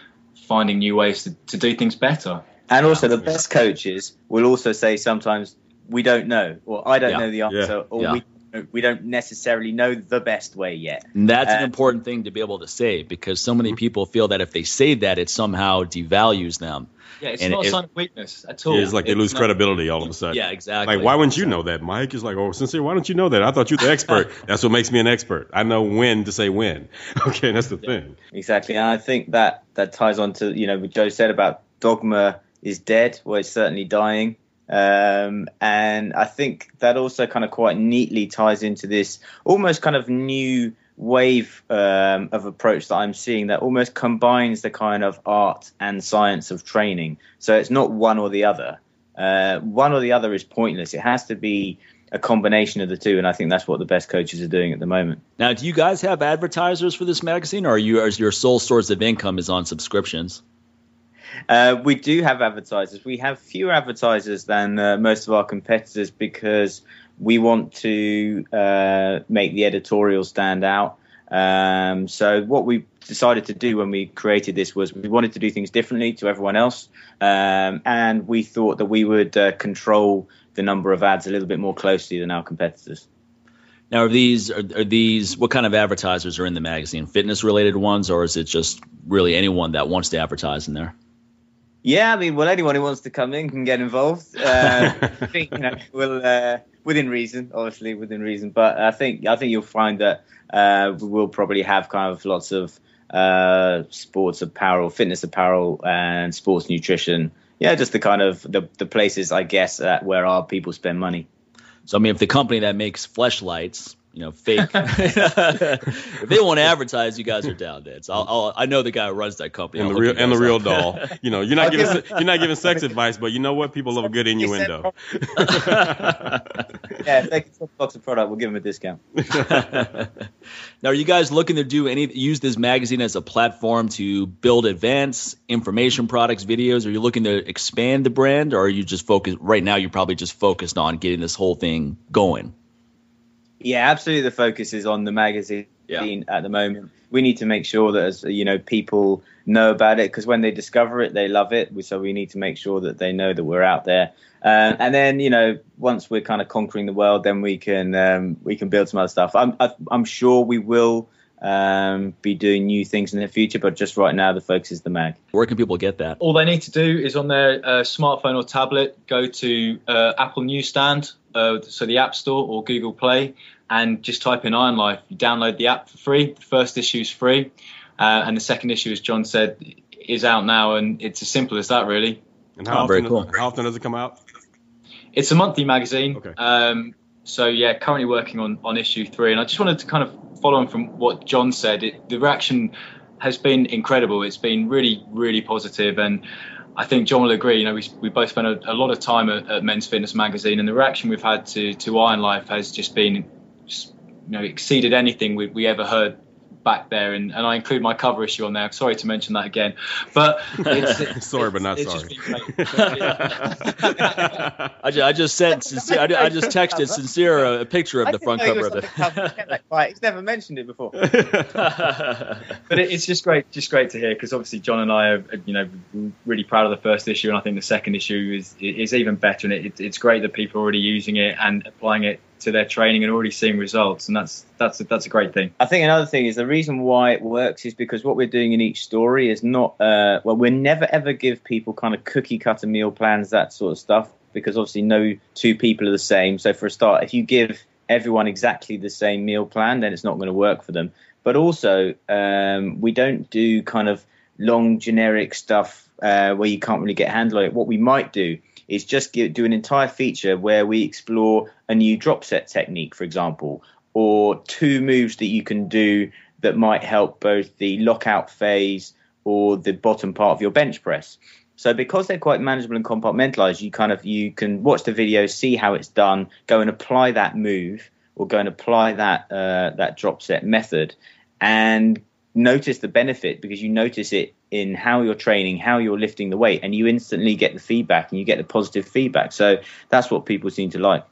finding new ways to, to do things better. And also the best coaches will also say sometimes we don't know or I don't yeah. know the answer yeah. or yeah. we we don't necessarily know the best way yet. And that's uh, an important thing to be able to say because so many people feel that if they say that, it somehow devalues them. Yeah, it's and not a sign of weakness at all. it's like they lose not, credibility all of a sudden. Yeah, exactly. Like, why wouldn't you know that, Mike? Is like, oh, sincere, why don't you know that? I thought you're the expert. that's what makes me an expert. I know when to say when. Okay, that's the yeah. thing. Exactly, and I think that that ties on to you know what Joe said about dogma is dead. Well, it's certainly dying. Um, and I think that also kind of quite neatly ties into this almost kind of new wave um, of approach that I'm seeing that almost combines the kind of art and science of training. So it's not one or the other. Uh, one or the other is pointless. It has to be a combination of the two, and I think that's what the best coaches are doing at the moment. Now, do you guys have advertisers for this magazine, or are you, is your sole source of income is on subscriptions? Uh, we do have advertisers. We have fewer advertisers than uh, most of our competitors because we want to uh, make the editorial stand out. Um, so what we decided to do when we created this was we wanted to do things differently to everyone else, um, and we thought that we would uh, control the number of ads a little bit more closely than our competitors. Now, are these are, are, these what kind of advertisers are in the magazine? Fitness related ones, or is it just really anyone that wants to advertise in there? Yeah, I mean, well, anyone who wants to come in can get involved. Uh, I think you know, we'll uh, within reason, obviously within reason. But I think I think you'll find that uh, we will probably have kind of lots of uh, sports apparel, fitness apparel, and sports nutrition. Yeah, just the kind of the the places I guess where our people spend money. So I mean, if the company that makes fleshlights you know, fake. if they want to advertise, you guys are down there. So I'll, I'll, i know the guy who runs that company. And the real and the real doll. You know, you're not giving you're not giving sex advice, but you know what? People love a good innuendo. yeah, if they can sell bucks a product, we'll give them a discount. now, are you guys looking to do any use this magazine as a platform to build events, information products, videos? Are you looking to expand the brand, or are you just focused right now? You're probably just focused on getting this whole thing going. Yeah, absolutely. The focus is on the magazine yeah. at the moment. We need to make sure that as you know people know about it because when they discover it, they love it. So we need to make sure that they know that we're out there. Uh, and then you know once we're kind of conquering the world, then we can um, we can build some other stuff. I'm I'm sure we will. Um, be doing new things in the future, but just right now the focus is the mag. Where can people get that? All they need to do is on their uh, smartphone or tablet, go to uh, Apple Newsstand, uh, so the App Store or Google Play, and just type in IronLife. You download the app for free. The first issue is free, uh, and the second issue, as Jon said, is out now, and it's as simple as that, really. And how, oh, often, cool. how often does it come out? It's a monthly magazine. Okay. Um, so yeah, currently working on on issue three, and I just wanted to kind of follow on from what Jon said. It, the reaction has been incredible. It's been really, really positive, and I think Jon will agree. You know, we, we both spent a, a lot of time at, at, Men's Fitness magazine, and the reaction we've had to to IronLife has just been, you know, exceeded anything we, we ever heard back there, and, and I include my cover issue on there. Sorry to mention that again, but it's, it's sorry, but not it's sorry. Just I, just, I just sent sincere. I, I just texted sincere a, a picture of I the front cover of on the cover. it. Get right. He's never mentioned it before. but it, it's just great, just great to hear because obviously Jon and I are, you know, really proud of the first issue, and I think the second issue is is even better. And it, it's great that people are already using it and applying it to their training and already seeing results, and that's that's a, that's a great thing. I think another thing is the reason why it works is because what we're doing in each story is not uh, well, we never ever give people kind of cookie cutter meal plans, that sort of stuff, because obviously no two people are the same. So for a start, if you give everyone exactly the same meal plan, then it's not going to work for them. But also, um, we don't do kind of long generic stuff uh, where you can't really get a handle on it. What we might do is just give, do an entire feature where we explore a new drop set technique, for example, or two moves that you can do that might help both the lockout phase or the bottom part of your bench press. So because they're quite manageable and compartmentalized, you kind of you can watch the video, see how it's done, go and apply that move or go and apply that uh, that drop set method, and notice the benefit because you notice it in how you're training, how you're lifting the weight, and you instantly get the feedback and you get the positive feedback. So that's what people seem to like.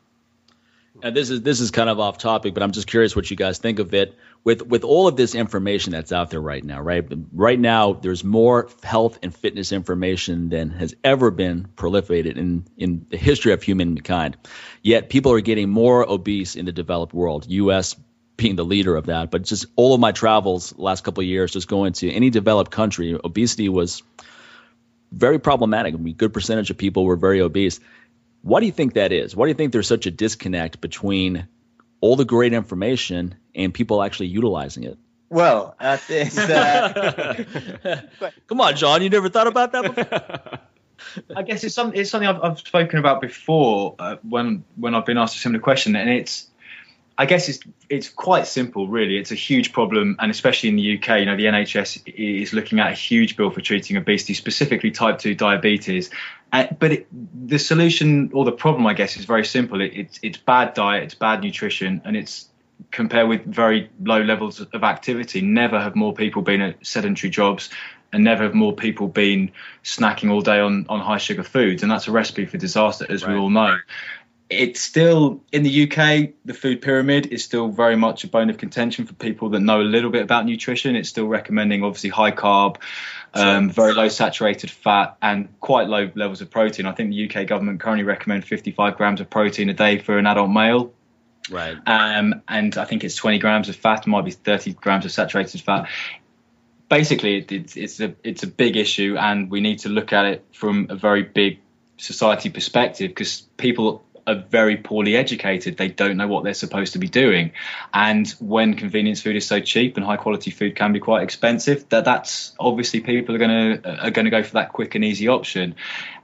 And this is this is kind of off topic, but I'm just curious what you guys think of it with with all of this information that's out there right now. Right, right now there's more health and fitness information than has ever been proliferated in in the history of humankind. Yet people are getting more obese in the developed world. U.S. being the leader of that, but just all of my travels last couple of years, just going to any developed country, obesity was very problematic. I mean, good percentage of people were very obese. Why do you think that is? Why do you think there's such a disconnect between all the great information and people actually utilizing it? Well, uh, it's, uh, Come on, Jon, you never thought about that before? I guess it's, some, it's something I've, I've spoken about before uh, when when I've been asked a similar question, and it's I guess it's it's quite simple, really. It's a huge problem, and especially in the UK, you know, the NHS is looking at a huge bill for treating obesity, specifically type two diabetes. Uh, but it, the solution or the problem, I guess, is very simple. It, it's it's bad diet, it's bad nutrition, and it's compared with very low levels of activity. Never have more people been at sedentary jobs, and never have more people been snacking all day on on high sugar foods, and that's a recipe for disaster, as Right. we all know it's still in the UK. The food pyramid is still very much a bone of contention for people that know a little bit about nutrition. It's still recommending obviously high carb, um, very low saturated fat, and quite low levels of protein. I think the UK government currently recommend 55 grams of protein a day for an adult male. Right. Um, and I think it's 20 grams of fat, might be 30 grams of saturated fat. Basically, it, it's it's a it's a big issue, and we need to look at it from a very big society perspective because people are very poorly educated. They don't know what they're supposed to be doing, and when convenience food is so cheap and high quality food can be quite expensive, that that's obviously people are going to are going to go for that quick and easy option,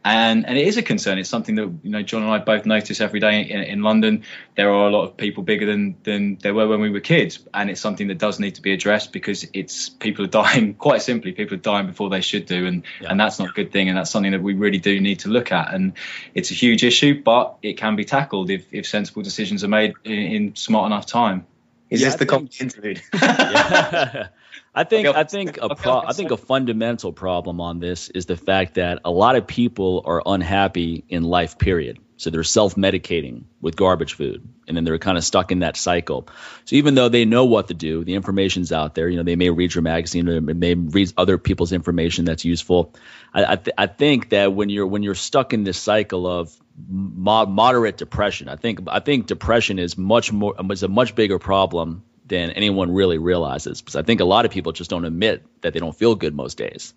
and and it is a concern. It's something that you know Jon and I both notice every day in, in London. There are a lot of people bigger than than there were when we were kids, and it's something that does need to be addressed because it's people are dying. Quite simply, people are dying before they should do, and Yeah. and that's not a good thing. And that's something that we really do need to look at. And it's a huge issue, but it can be tackled if if sensible decisions are made in, in smart enough time. Is Yeah, this I the think- comedy interlude? Yeah. I think Okay, I think a okay, pro- okay, I think a fundamental problem on this is the fact that a lot of people are unhappy in life period. So they're self-medicating with garbage food and then they're kind of stuck in that cycle. So even though they know what to do, the information's out there, you know, they may read your magazine or they may read other people's information that's useful. I I, th- I think that when you're when you're stuck in this cycle of mo- moderate depression, I think I think depression is much more is a much bigger problem than anyone really realizes. Because I think a lot of people just don't admit that they don't feel good most days.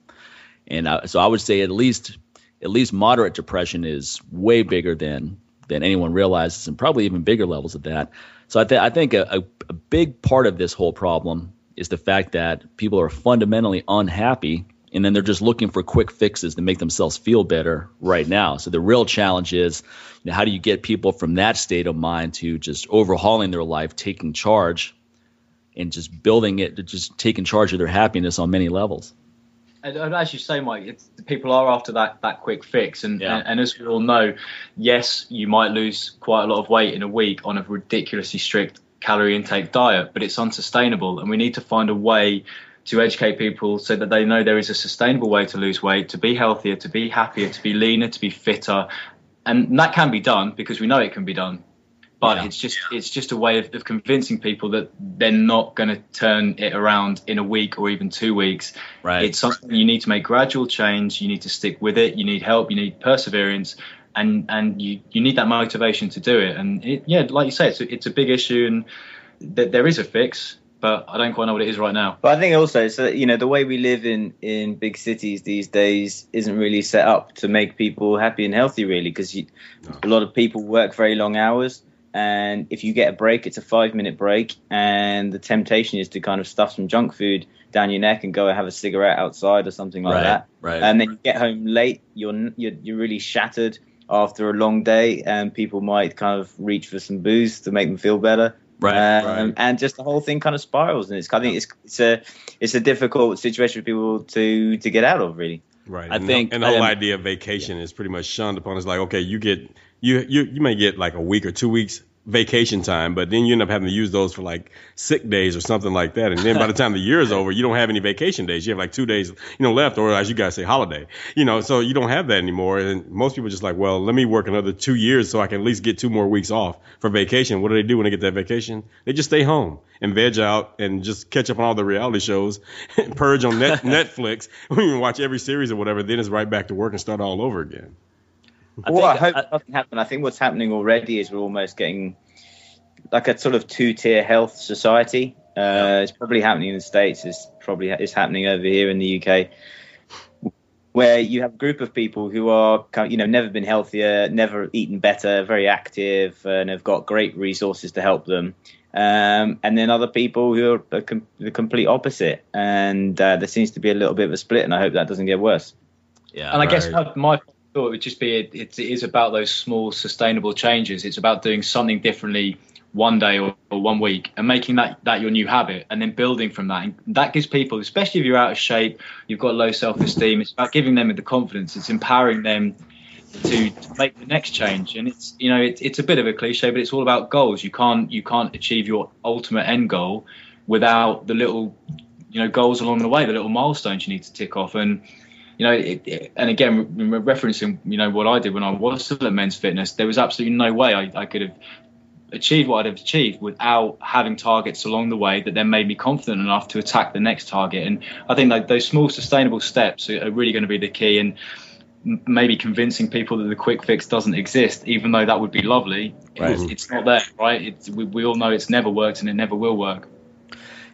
And uh, so I would say at least at least moderate depression is way bigger than than anyone realizes, and probably even bigger levels of that. So I, th- I think a, a, a big part of this whole problem is the fact that people are fundamentally unhappy, and then they're just looking for quick fixes to make themselves feel better right now. So the real challenge is, you know, how do you get people from that state of mind to just overhauling their life, taking charge, and just building it, just taking charge of their happiness on many levels. And, and as you say, Mike, it's, people are after that, that quick fix, and, Yeah. and and as we all know, yes, you might lose quite a lot of weight in a week on a ridiculously strict calorie intake diet, but it's unsustainable, and we need to find a way to educate people so that they know there is a sustainable way to lose weight, to be healthier, to be happier, to be leaner, to be fitter, and that can be done because we know it can be done. But yeah. it's just it's just a way of, of convincing people that they're not going to turn it around in a week or even two weeks. Right. It's something you need to make gradual change. You need to stick with it. You need help. You need perseverance, and and you you need that motivation to do it. And it, yeah, like you say, it's a, it's a big issue, and th- there is a fix but I don't quite know what it is right now. But I think also, so you know, the way we live in in big cities these days isn't really set up to make people happy and healthy, really, because no. a lot of people work very long hours, and if you get a break, it's a five minute break, and the temptation is to kind of stuff some junk food down your neck and go and have a cigarette outside or something like right, that. Right. And then you get home late, you're you're, you're really shattered after a long day, and people might kind of reach for some booze to make them feel better Right, um, right. and just the whole thing kind of spirals, and it's I think it's it's a it's a difficult situation for people to to get out of, really. Right. I and think- the, and the whole um, idea of vacation is pretty much shunned upon. It's like, okay, you get you you you may get like a week or two weeks vacation time, but then you end up having to use those for like sick days or something like that. And then by the time the year is over, you don't have any vacation days. You have like two days, you know, left, or as you guys say, holiday. You know, so you don't have that anymore. And most people are just like, well, let me work another two years so I can at least get two more weeks off for vacation. What do they do when they get that vacation? They just stay home and veg out and just catch up on all the reality shows, purge on net, Netflix, we can watch every series or whatever. Then it's right back to work and start all over again. I well, I think- hope nothing happen. I think what's happening already is we're almost getting like a sort of two-tier health society. Uh, It's probably happening in the states. It's probably it's happening over here in the UK, where you have a group of people who are you know never been healthier, never eaten better, very active, and have got great resources to help them. Um, and then other people who are the, com- the complete opposite, and uh, there seems to be a little bit of a split, and I hope that doesn't get worse. yeah. And I guess Right. my, my thought it would just be it, it is about those small sustainable changes. It's about doing something differently one day or, or one week and making that, that your new habit and then building from that. And that gives people, especially if you're out of shape, you've got low self esteem, it's about giving them the confidence, it's empowering them to, to make the next change. And it's you know, it, it's a bit of a cliche, but it's all about goals. You can't you can't achieve your ultimate end goal without the little you know goals along the way, the little milestones you need to tick off. And you know, it, it, and again, re- referencing you know what I did when I was still at Men's Fitness, there was absolutely no way I, I could have achieved what I'd have achieved without having targets along the way that then made me confident enough to attack the next target. And I think like those small sustainable steps are, are really going to be the key. And maybe convincing people that the quick fix doesn't exist, even though that would be lovely. Right. It's, it's not there, right? It's, we, we all know it's never worked and it never will work.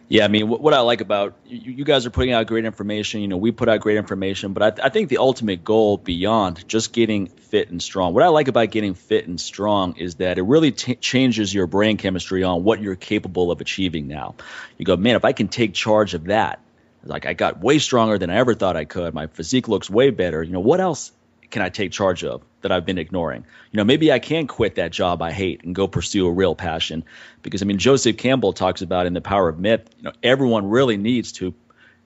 Yeah, I mean, what, what I like about you, you guys are putting out great information. You know, we put out great information, but I, I think the ultimate goal beyond just getting fit and strong, what I like about getting fit and strong is that it really t- changes your brain chemistry on what you're capable of achieving now. You go, man, if I can take charge of that, like I got way stronger than I ever thought I could. My physique looks way better. You know, what else can I take charge of that I've been ignoring? You know, maybe I can quit that job I hate and go pursue a real passion. Because I mean, Joseph Campbell talks about in The Power of Myth, you know, everyone really needs to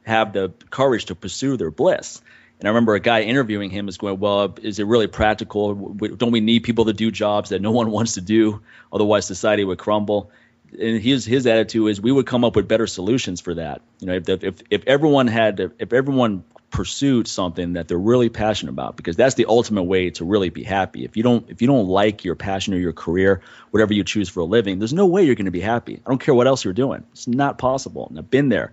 have the courage to pursue their bliss. And I remember a guy interviewing him is going, well, is it really practical? Don't we need people to do jobs that no one wants to do? Otherwise, society would crumble. And his his attitude is we would come up with better solutions for that. You know, if if if everyone had if everyone pursued something that they're really passionate about, because that's the ultimate way to really be happy. If you don't if you don't like your passion or your career, whatever you choose for a living, there's no way you're going to be happy. I don't care what else you're doing. It's not possible. And I've been there.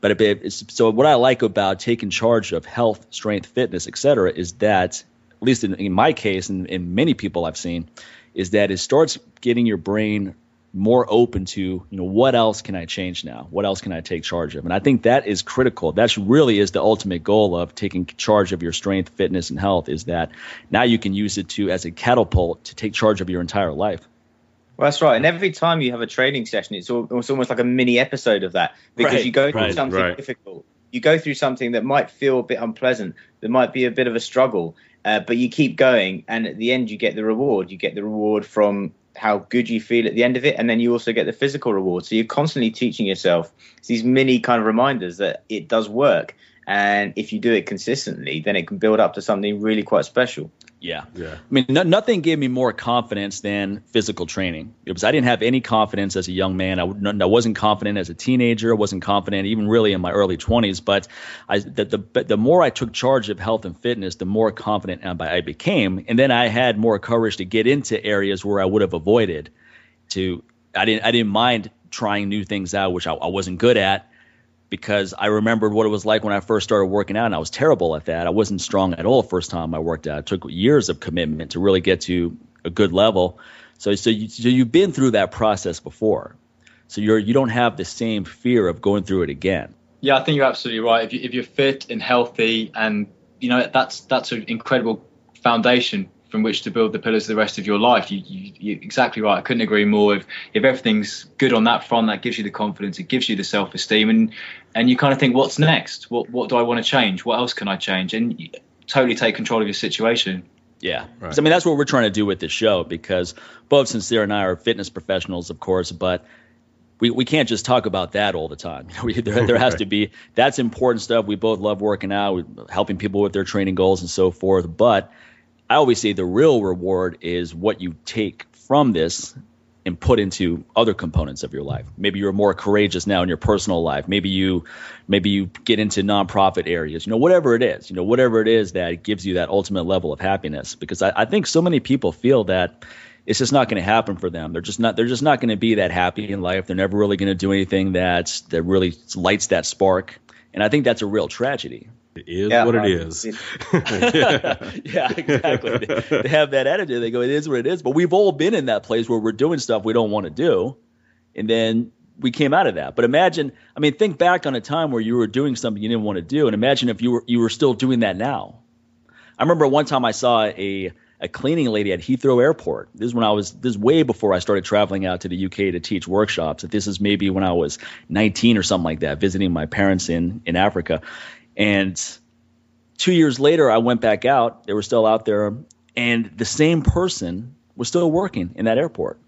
But it- it's, so what I like about taking charge of health, strength, fitness, et cetera, is that, at least in, in my case and in many people I've seen, is that it starts getting your brain more open to, you know, what else can I change now? What else can I take charge of? And I think that is critical. That really is the ultimate goal of taking charge of your strength, fitness, and health is that now you can use it to as a catapult to take charge of your entire life. Well, that's right. And every time you have a training session, it's, al- it's almost like a mini episode of that because Right, you go through right, something right. difficult. You go through something that might feel a bit unpleasant, that might be a bit of a struggle, uh, but you keep going. And at the end, you get the reward. You get the reward from how good you feel at the end of it. And then you also get the physical reward. So you're constantly teaching yourself these mini kind of reminders that it does work. And if you do it consistently, then it can build up to something really quite special. Yeah. Yeah. I mean, no, nothing gave me more confidence than physical training. It was I didn't have any confidence as a young man. I wasn't confident as a teenager. I wasn't confident even really in my early 20s. But I, the, the, the more I took charge of health and fitness, the more confident I became. And then I had more courage to get into areas where I would have avoided. To I didn't I didn't mind trying new things out, which I, I wasn't good at because I remembered what it was like when I first started working out, and I was terrible at that. I wasn't strong at all the first time I worked out. It took years of commitment to really get to a good level. So, so, you, so you've been through that process before, so you're you don't have the same fear of going through it again. Yeah, I think you're absolutely right. If, you, if you're fit and healthy, and you know that's that's an incredible foundation from which to build the pillars of the rest of your life. You, you, you're exactly right. I couldn't agree more. If, if everything's good on that front, that gives you the confidence, it gives you the self-esteem, and and you kind of think, what's next? What what do I want to change? What else can I change? And you totally take control of your situation. Yeah, right. I mean that's what we're trying to do with this show because both Sincere and I are fitness professionals, of course, but we, we can't just talk about that all the time. You know, we, there, there has to be that's important stuff. We both love working out, helping people with their training goals and so forth. But I always say the real reward is what you take from this and put into other components of your life. Maybe you're more courageous now in your personal life. Maybe you maybe you get into nonprofit areas. You know, whatever it is, you know, whatever it is that gives you that ultimate level of happiness. Because I, I think so many people feel that it's just not going to happen for them. They're just not they're just not going to be that happy in life. They're never really going to do anything that that really lights that spark. And I think that's a real tragedy. It is yeah, what it is. yeah, exactly. They, they, have that attitude. They go, it is what it is. But we've all been in that place where we're doing stuff we don't want to do. And then we came out of that. But imagine, I mean, think back on a time where you were doing something you didn't want to do. And imagine if you were, you were still doing that now. I remember one time I saw a, a cleaning lady at Heathrow Airport. This is when I was, this is way before I started traveling out to the UK to teach workshops. This is maybe when I was 19 or something like that, visiting my parents in, in Africa. And two years later, I went back out. They were still out there, and the same person was still working in that airport.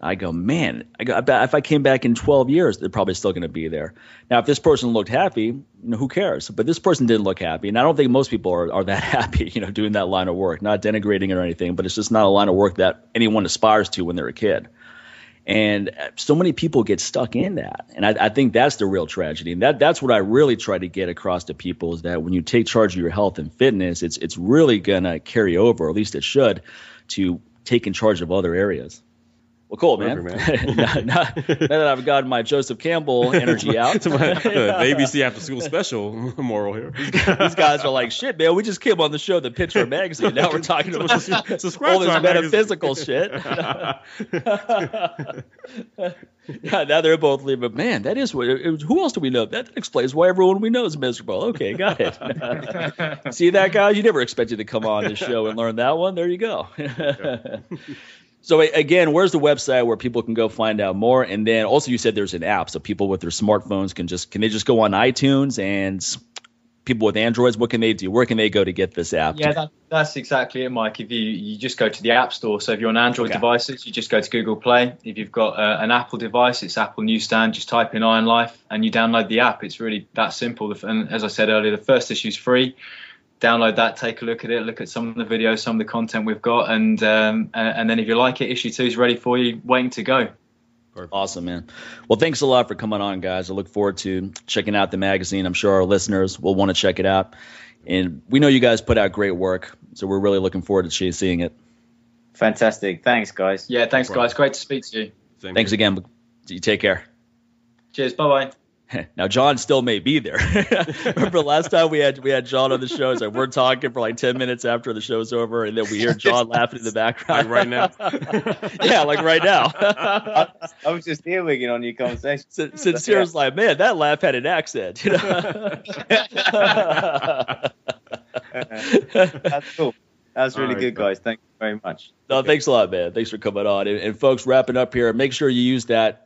I go, man, I go, if I came back in 12 years, they're probably still going to be there. Now, if this person looked happy, you know, who cares? But this person didn't look happy. And I don't think most people are, are that happy, you know, doing that line of work, not denigrating it or anything, but it's just not a line of work that anyone aspires to when they're a kid. And uh, so many people get stuck in that. And I, I, think that's the real tragedy. And that, that's what I really try to get across to people is that when you take charge of your health and fitness, it's, it's really going to carry over, or at least it should, to taking charge of other areas. Well, cool, man. Perfect, man. now, now, now, that I've gotten my Joseph Campbell energy out, the uh, ABC After School Special moral here. These guys are like, shit, man. We just came on the show, the Picture Magazine. Now we're talking about all this metaphysical shit. yeah, now they're both leaving. But man, that is what. It, who else do we know? That explains why everyone we know is miserable. Okay, got it. See that guy? You never expected to come on this show and learn that one. There you go. So again, where's the website where people can go find out more? And then also you said there's an app, so people with their smartphones can just can they just go on iTunes and people with Androids, what can they do? Where can they go to get this app? Yeah, that, that's exactly it, Mike. If you you just go to the App Store, so if you're on Android okay. devices, you just go to Google Play. If you've got uh, an Apple device, it's Apple Newsstand. Just type in IronLife and you download the app. It's really that simple. And as I said earlier, the first issue is free download that, take a look at it, look at some of the videos, some of the content we've got, and um, and then if you like it, issue two is ready for you, waiting to go. Awesome, man. Well, thanks a lot for coming on, guys. I look forward to checking out the magazine. I'm sure our listeners will want to check it out. And we know you guys put out great work, so we're really looking forward to seeing it. Fantastic. Thanks, guys. Yeah, thanks, guys. Great to speak to you. Same thanks here. again. You take care. Cheers. Bye bye. Now Jon still may be there. Remember last time we had we had Jon on the show? It's like we're talking for like ten minutes after the show's over, and then we hear Jon laughing in the background. Like right now. yeah, like right now. I, I, was just earwigging on your conversation. S- Sincere's like, man, that laugh had an accent. You know? That's cool. That's really right, good, guys. Thank you very much. No, thanks a lot, man. Thanks for coming on. And, and folks, wrapping up here, make sure you use that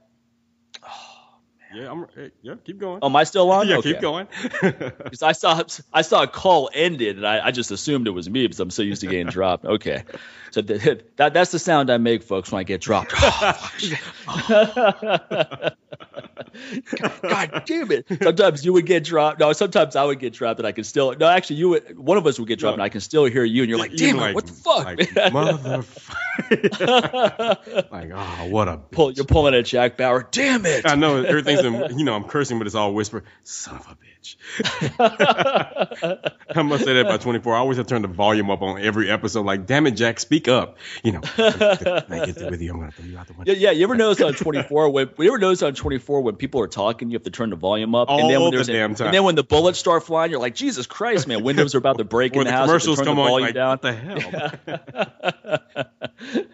yeah, I'm. Eh, yeah, keep going. Oh, am I still on? yeah, okay. keep going. Because I saw I saw a call ended, and I, I, just assumed it was me because I'm so used to getting dropped. Okay, so that that's the sound I make, folks, when I get dropped. God damn it! Sometimes you would get dropped. No, sometimes I would get dropped, and I can still. No, actually, you would. One of us would get dropped, no. and I can still hear you, and you're like, "Damn it! what the fuck, like, motherfucker!" like, oh, what a pull. You're pulling at Jack Bauer. Damn it! I know everything's. You know, I'm cursing, but it's all whisper. Son of a bitch. I must say that by 24. I always have to turn the volume up on every episode. Like, damn it, Jack, speak up. You know, I get with you. I'm gonna throw you out the window. Yeah, yeah. You ever notice on 24 when you ever notice on 24 when people are talking, you have to turn the volume up, all and then when the damn time. And then when the bullets start flying, you're like, Jesus Christ, man! Windows are about to break in the, the house. Commercials come on. Like, down. what the hell?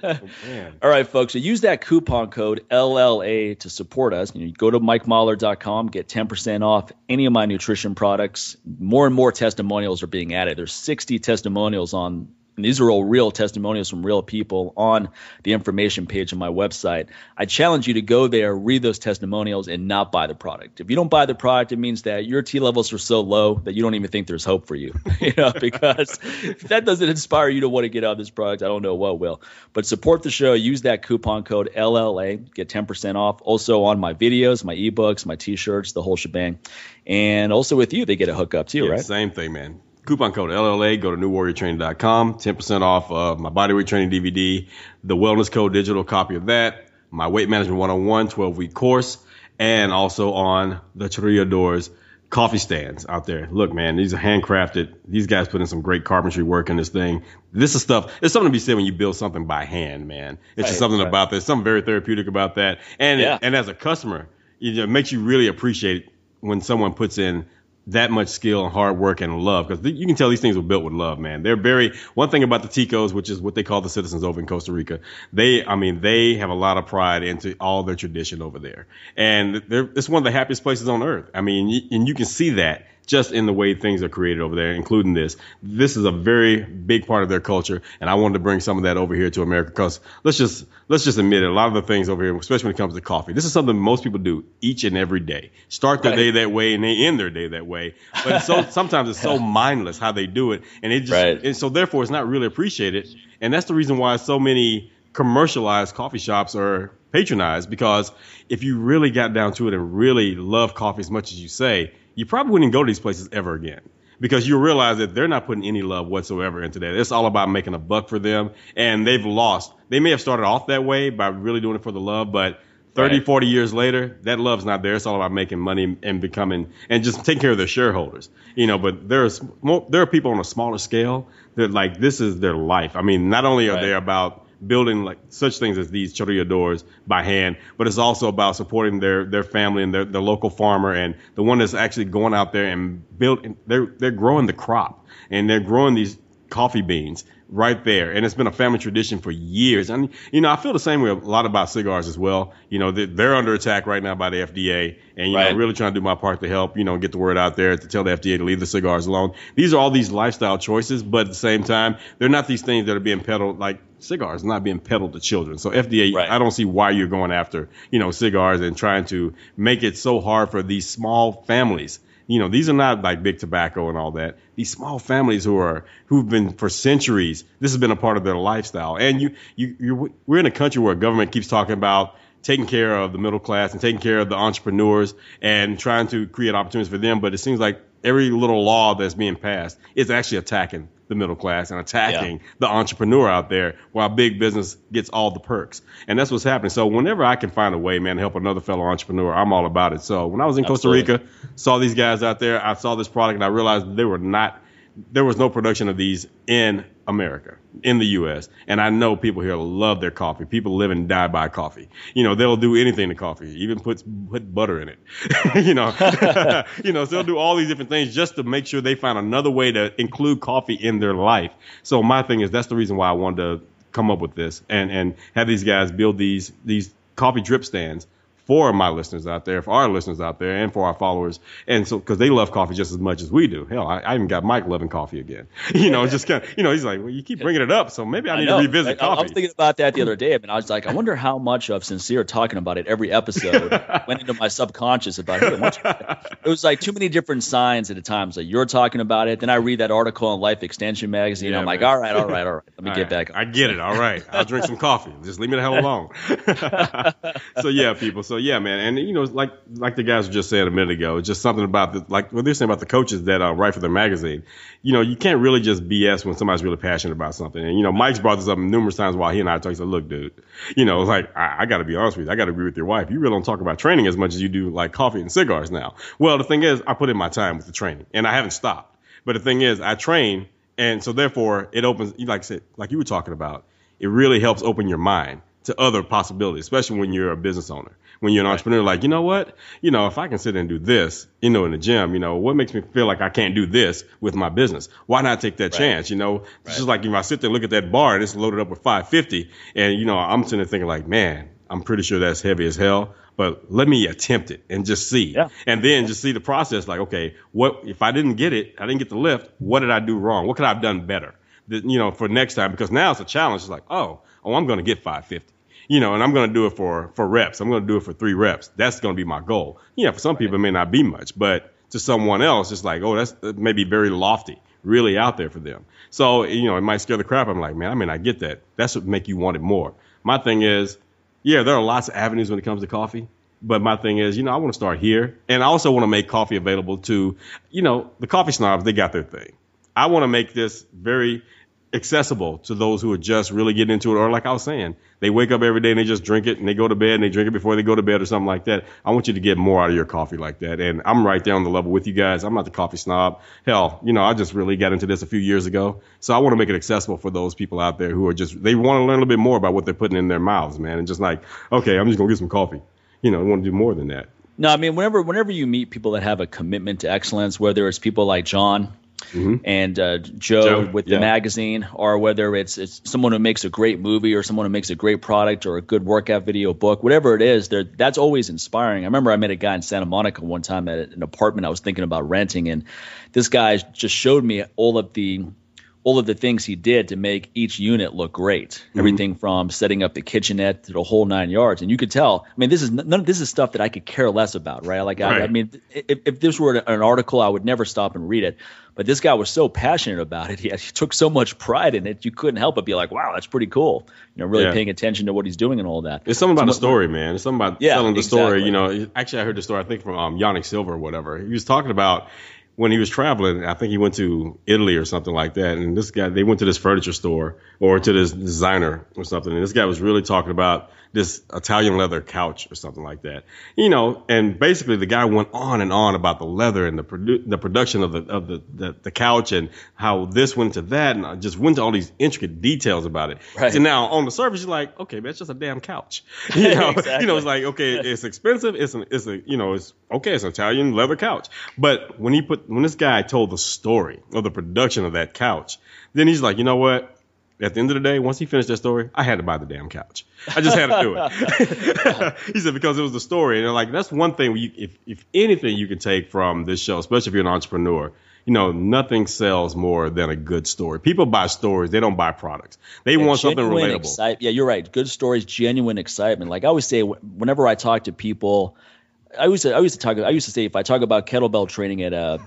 oh, all right, folks. So use that coupon code LLA to support us. You, know, go to MikeMahler.com, get 10% off any of my nutrition products. More and more testimonials are being added. There's 60 testimonials on and these are all real testimonials from real people on the information page on my website. I challenge you to go there, read those testimonials, and not buy the product. If you don't buy the product, it means that your T levels are so low that you don't even think there's hope for you. you know, because if that doesn't inspire you to want to get out of this product, I don't know what will. But support the show. Use that coupon code LLA, get 10% off. Also on my videos, my ebooks, my t-shirts, the whole shebang. And also with you, they get a hookup too, yeah, right? Same thing, man coupon code LLA. Go to newwarriortraining.com. 10% off of my bodyweight training DVD, the wellness code digital copy of that, my weight management 101 12 week course, and also on the Chorreadores coffee stands out there. Look, man, these are handcrafted. These guys put in some great carpentry work in this thing. This is stuff. There's something to be said when you build something by hand, man. It's right, just something right. about this. Something very therapeutic about that. And yeah. and as a customer, it makes you really appreciate when someone puts in that much skill and hard work and love because you can tell these things were built with love, man. They're very one thing about the Ticos, which is what they call the citizens over in Costa Rica. They, I mean, they have a lot of pride into all their tradition over there, and it's one of the happiest places on earth. I mean, and you can see that just in the way things are created over there, including this. This is a very big part of their culture, and I wanted to bring some of that over here to America because let's just let's just admit it. A lot of the things over here, especially when it comes to coffee, this is something most people do each and every day. Start their right. day that way, and they end their day that way. But it's so sometimes it's so mindless how they do it, and it just right. and so therefore it's not really appreciated, and that's the reason why so many commercialized coffee shops are patronized because if you really got down to it and really love coffee as much as you say you probably wouldn't go to these places ever again because you realize that they're not putting any love whatsoever into that. It's all about making a buck for them, and they've lost. They may have started off that way by really doing it for the love, but 30, right. 40 years later, that love's not there. It's all about making money and becoming and just taking care of their shareholders. You know, but there's more, there are people on a smaller scale that like this is their life. I mean, not only are right. they about building like such things as these chorreadores by hand, but it's also about supporting their their family and their, their local farmer and the one that's actually going out there and build. They're they're growing the crop and they're growing these coffee beans right there. And it's been a family tradition for years. And, you know, I feel the same way a lot about cigars as well. You know, they're under attack right now by the FDA. And, you right. know, really trying to do my part to help, you know, get the word out there to tell the FDA to leave the cigars alone. These are all these lifestyle choices, but at the same time, they're not these things that are being peddled like cigars not being peddled to children. So FDA, right. I don't see why you're going after, you know, cigars and trying to make it so hard for these small families you know, these are not like big tobacco and all that. These small families who are who've been for centuries. This has been a part of their lifestyle. And you, you, you we're in a country where government keeps talking about taking care of the middle class and taking care of the entrepreneurs and trying to create opportunities for them. But it seems like every little law that's being passed is actually attacking the middle class and attacking yeah. the entrepreneur out there while big business gets all the perks. And that's what's happening. So whenever I can find a way, man, to help another fellow entrepreneur, I'm all about it. So when I was in Absolutely. Costa Rica, saw these guys out there, I saw this product and I realized they were not there was no production of these in America, in the U.S. And I know people here love their coffee. People live and die by coffee. You know, they'll do anything to coffee, even put put butter in it. you know, you know, so they'll do all these different things just to make sure they find another way to include coffee in their life. So my thing is that's the reason why I wanted to come up with this and and have these guys build these these coffee drip stands for my listeners out there, for our listeners out there, and for our followers. And so, because they love coffee just as much as we do. Hell, I, I even got Mike loving coffee again. You know, just kind of, you know, he's like, well, you keep bringing it up, so maybe I need I to revisit I, coffee. I was thinking about that the other day, I and I was like, I wonder how much of sincere talking about it every episode went into my subconscious about it. It was like too many different signs at a time. So you're talking about it, then I read that article in Life Extension magazine. Yeah, I'm man. like, all right, all right, all right. Let me all get right. back. I get it. All right, I'll drink some coffee. Just leave me the hell alone. so yeah, people. So so yeah, man, and you know, like like the guys just saying a minute ago, it's just something about the like what they're saying about the coaches that uh, write for the magazine. You know, you can't really just BS when somebody's really passionate about something. And you know, Mike's brought this up numerous times while he and I talk. He said, "Look, dude, you know, like I, I got to be honest with you, I got to agree with your wife. You really don't talk about training as much as you do like coffee and cigars now." Well, the thing is, I put in my time with the training, and I haven't stopped. But the thing is, I train, and so therefore, it opens, like I said, like you were talking about, it really helps open your mind to other possibilities, especially when you're a business owner. When you're an entrepreneur, like, you know what? You know, if I can sit and do this, you know, in the gym, you know, what makes me feel like I can't do this with my business? Why not take that right. chance? You know, it's just like if I sit there and look at that bar and it's loaded up with 550 and, you know, I'm sitting there thinking like, man, I'm pretty sure that's heavy as hell, but let me attempt it and just see. Yeah. And then just see the process like, okay, what, if I didn't get it, I didn't get the lift, what did I do wrong? What could I have done better? You know, for next time, because now it's a challenge. It's like, oh, oh, I'm going to get 550 you know, and I'm going to do it for, for reps. I'm going to do it for three reps. That's going to be my goal. Yeah, for some people, it may not be much, but to someone else, it's like, oh, that's that may very lofty, really out there for them. So, you know, it might scare the crap. I'm like, man, I mean, I get that. That's what make you want it more. My thing is, yeah, there are lots of avenues when it comes to coffee. But my thing is, you know, I want to start here. And I also want to make coffee available to, you know, the coffee snobs, they got their thing. I want to make this very accessible to those who are just really getting into it. Or like I was saying, they wake up every day and they just drink it and they go to bed and they drink it before they go to bed or something like that. I want you to get more out of your coffee like that. And I'm right there on the level with you guys. I'm not the coffee snob. Hell, you know, I just really got into this a few years ago. So I want to make it accessible for those people out there who are just, they want to learn a little bit more about what they're putting in their mouths, man. And just like, okay, I'm just going to get some coffee. You know, I want to do more than that. No, I mean, whenever whenever you meet people that have a commitment to excellence, whether it's people like Jon Mm-hmm. and uh, Joe, Joe, with yeah. the magazine, or whether it's it's someone who makes a great movie or someone who makes a great product or a good workout video book, whatever it is, that's always inspiring. I remember I met a guy in Santa Monica one time at an apartment I was thinking about renting, and this guy just showed me all of the all of the things he did to make each unit look great. Mm-hmm. Everything from setting up the kitchenette to the whole nine yards. And you could tell. I mean, this is none of this is stuff that I could care less about, right? Like, right. I, I, mean, if, if this were an article, I would never stop and read it. But this guy was so passionate about it. He, he took so much pride in it. You couldn't help but be like, "Wow, that's pretty cool." You know, really yeah. paying attention to what he's doing and all that. It's something about so, the story, man. It's something about yeah, telling the exactly. story. You know, actually, I heard the story. I think from um, Yanik Silver or whatever. He was talking about when he was traveling, I think he went to Italy or something like that. And this guy, they went to this furniture store or to this designer or something. And this guy was really talking about this Italian leather couch or something like that. You know, and basically the guy went on and on about the leather and the produ- the production of the of the, the, the couch and how this went to that and I just went to all these intricate details about it. Right. And now on the surface you're like, okay, man, it's just a damn couch. You know, exactly. you know, it's like okay, it's expensive. It's an, it's a you know, it's okay, it's an Italian leather couch. But when he put when this guy told the story of the production of that couch, then he's like, you know what? At the end of the day, once he finished that story, I had to buy the damn couch. I just had to do it. he said because it was the story, and like that's one thing. You, if if anything you can take from this show, especially if you're an entrepreneur, you know nothing sells more than a good story. People buy stories; they don't buy products. They yeah, want something relatable. Excite- yeah, you're right. Good stories, genuine excitement. Like I always say, whenever I talk to people. I used to I used to talk I used to say if I talk about kettlebell training at a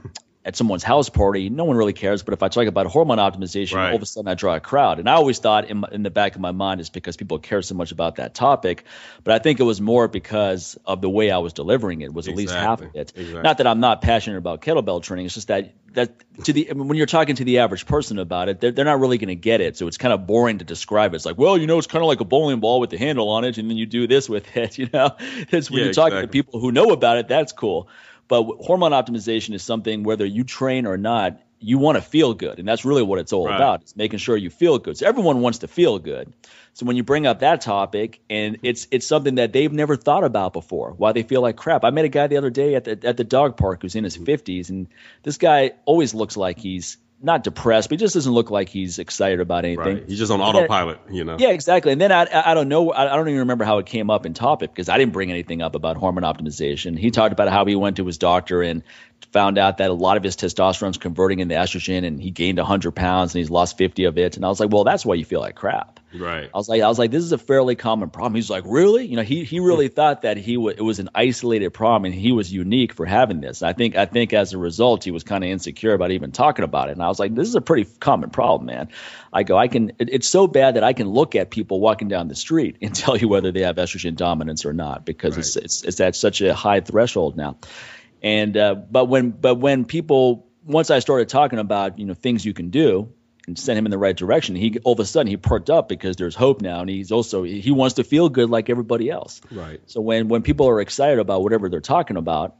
at someone's house party, no one really cares. But if I talk about hormone optimization, right. all of a sudden I draw a crowd. And I always thought in, in the back of my mind is because people care so much about that topic. But I think it was more because of the way I was delivering it was exactly. at least half of it. Exactly. Not that I'm not passionate about kettlebell training. It's just that that to the when you're talking to the average person about it, they're, they're not really going to get it. So it's kind of boring to describe it. It's like, well, you know, it's kind of like a bowling ball with the handle on it, and then you do this with it. You know, it's when yeah, you're talking exactly. to people who know about it, that's cool. But hormone optimization is something whether you train or not, you want to feel good, and that's really what it's all right. about. It's making sure you feel good. So everyone wants to feel good. So when you bring up that topic, and it's it's something that they've never thought about before, why they feel like crap. I met a guy the other day at the at the dog park who's in his mm-hmm. 50s, and this guy always looks like he's not depressed, but he just doesn't look like he's excited about anything. Right. He's just on autopilot, you know. Yeah, exactly. And then I, I don't know, I don't even remember how it came up in topic because I didn't bring anything up about hormone optimization. He talked about how he went to his doctor and found out that a lot of his testosterone is converting into estrogen, and he gained 100 pounds and he's lost 50 of it. And I was like, well, that's why you feel like crap. Right. I was like, I was like, this is a fairly common problem. He's like, really? You know, he he really thought that he w- it was an isolated problem and he was unique for having this. I think I think as a result, he was kind of insecure about even talking about it. And I was like, this is a pretty common problem, man. I go, I can. It, it's so bad that I can look at people walking down the street and tell you whether they have estrogen dominance or not because Right. it's, it's it's at such a high threshold now. And uh, but when but when people once I started talking about you know things you can do and send him in the right direction, he all of a sudden he perked up because there's hope now, and he's also he wants to feel good like everybody else. Right. So when when people are excited about whatever they're talking about,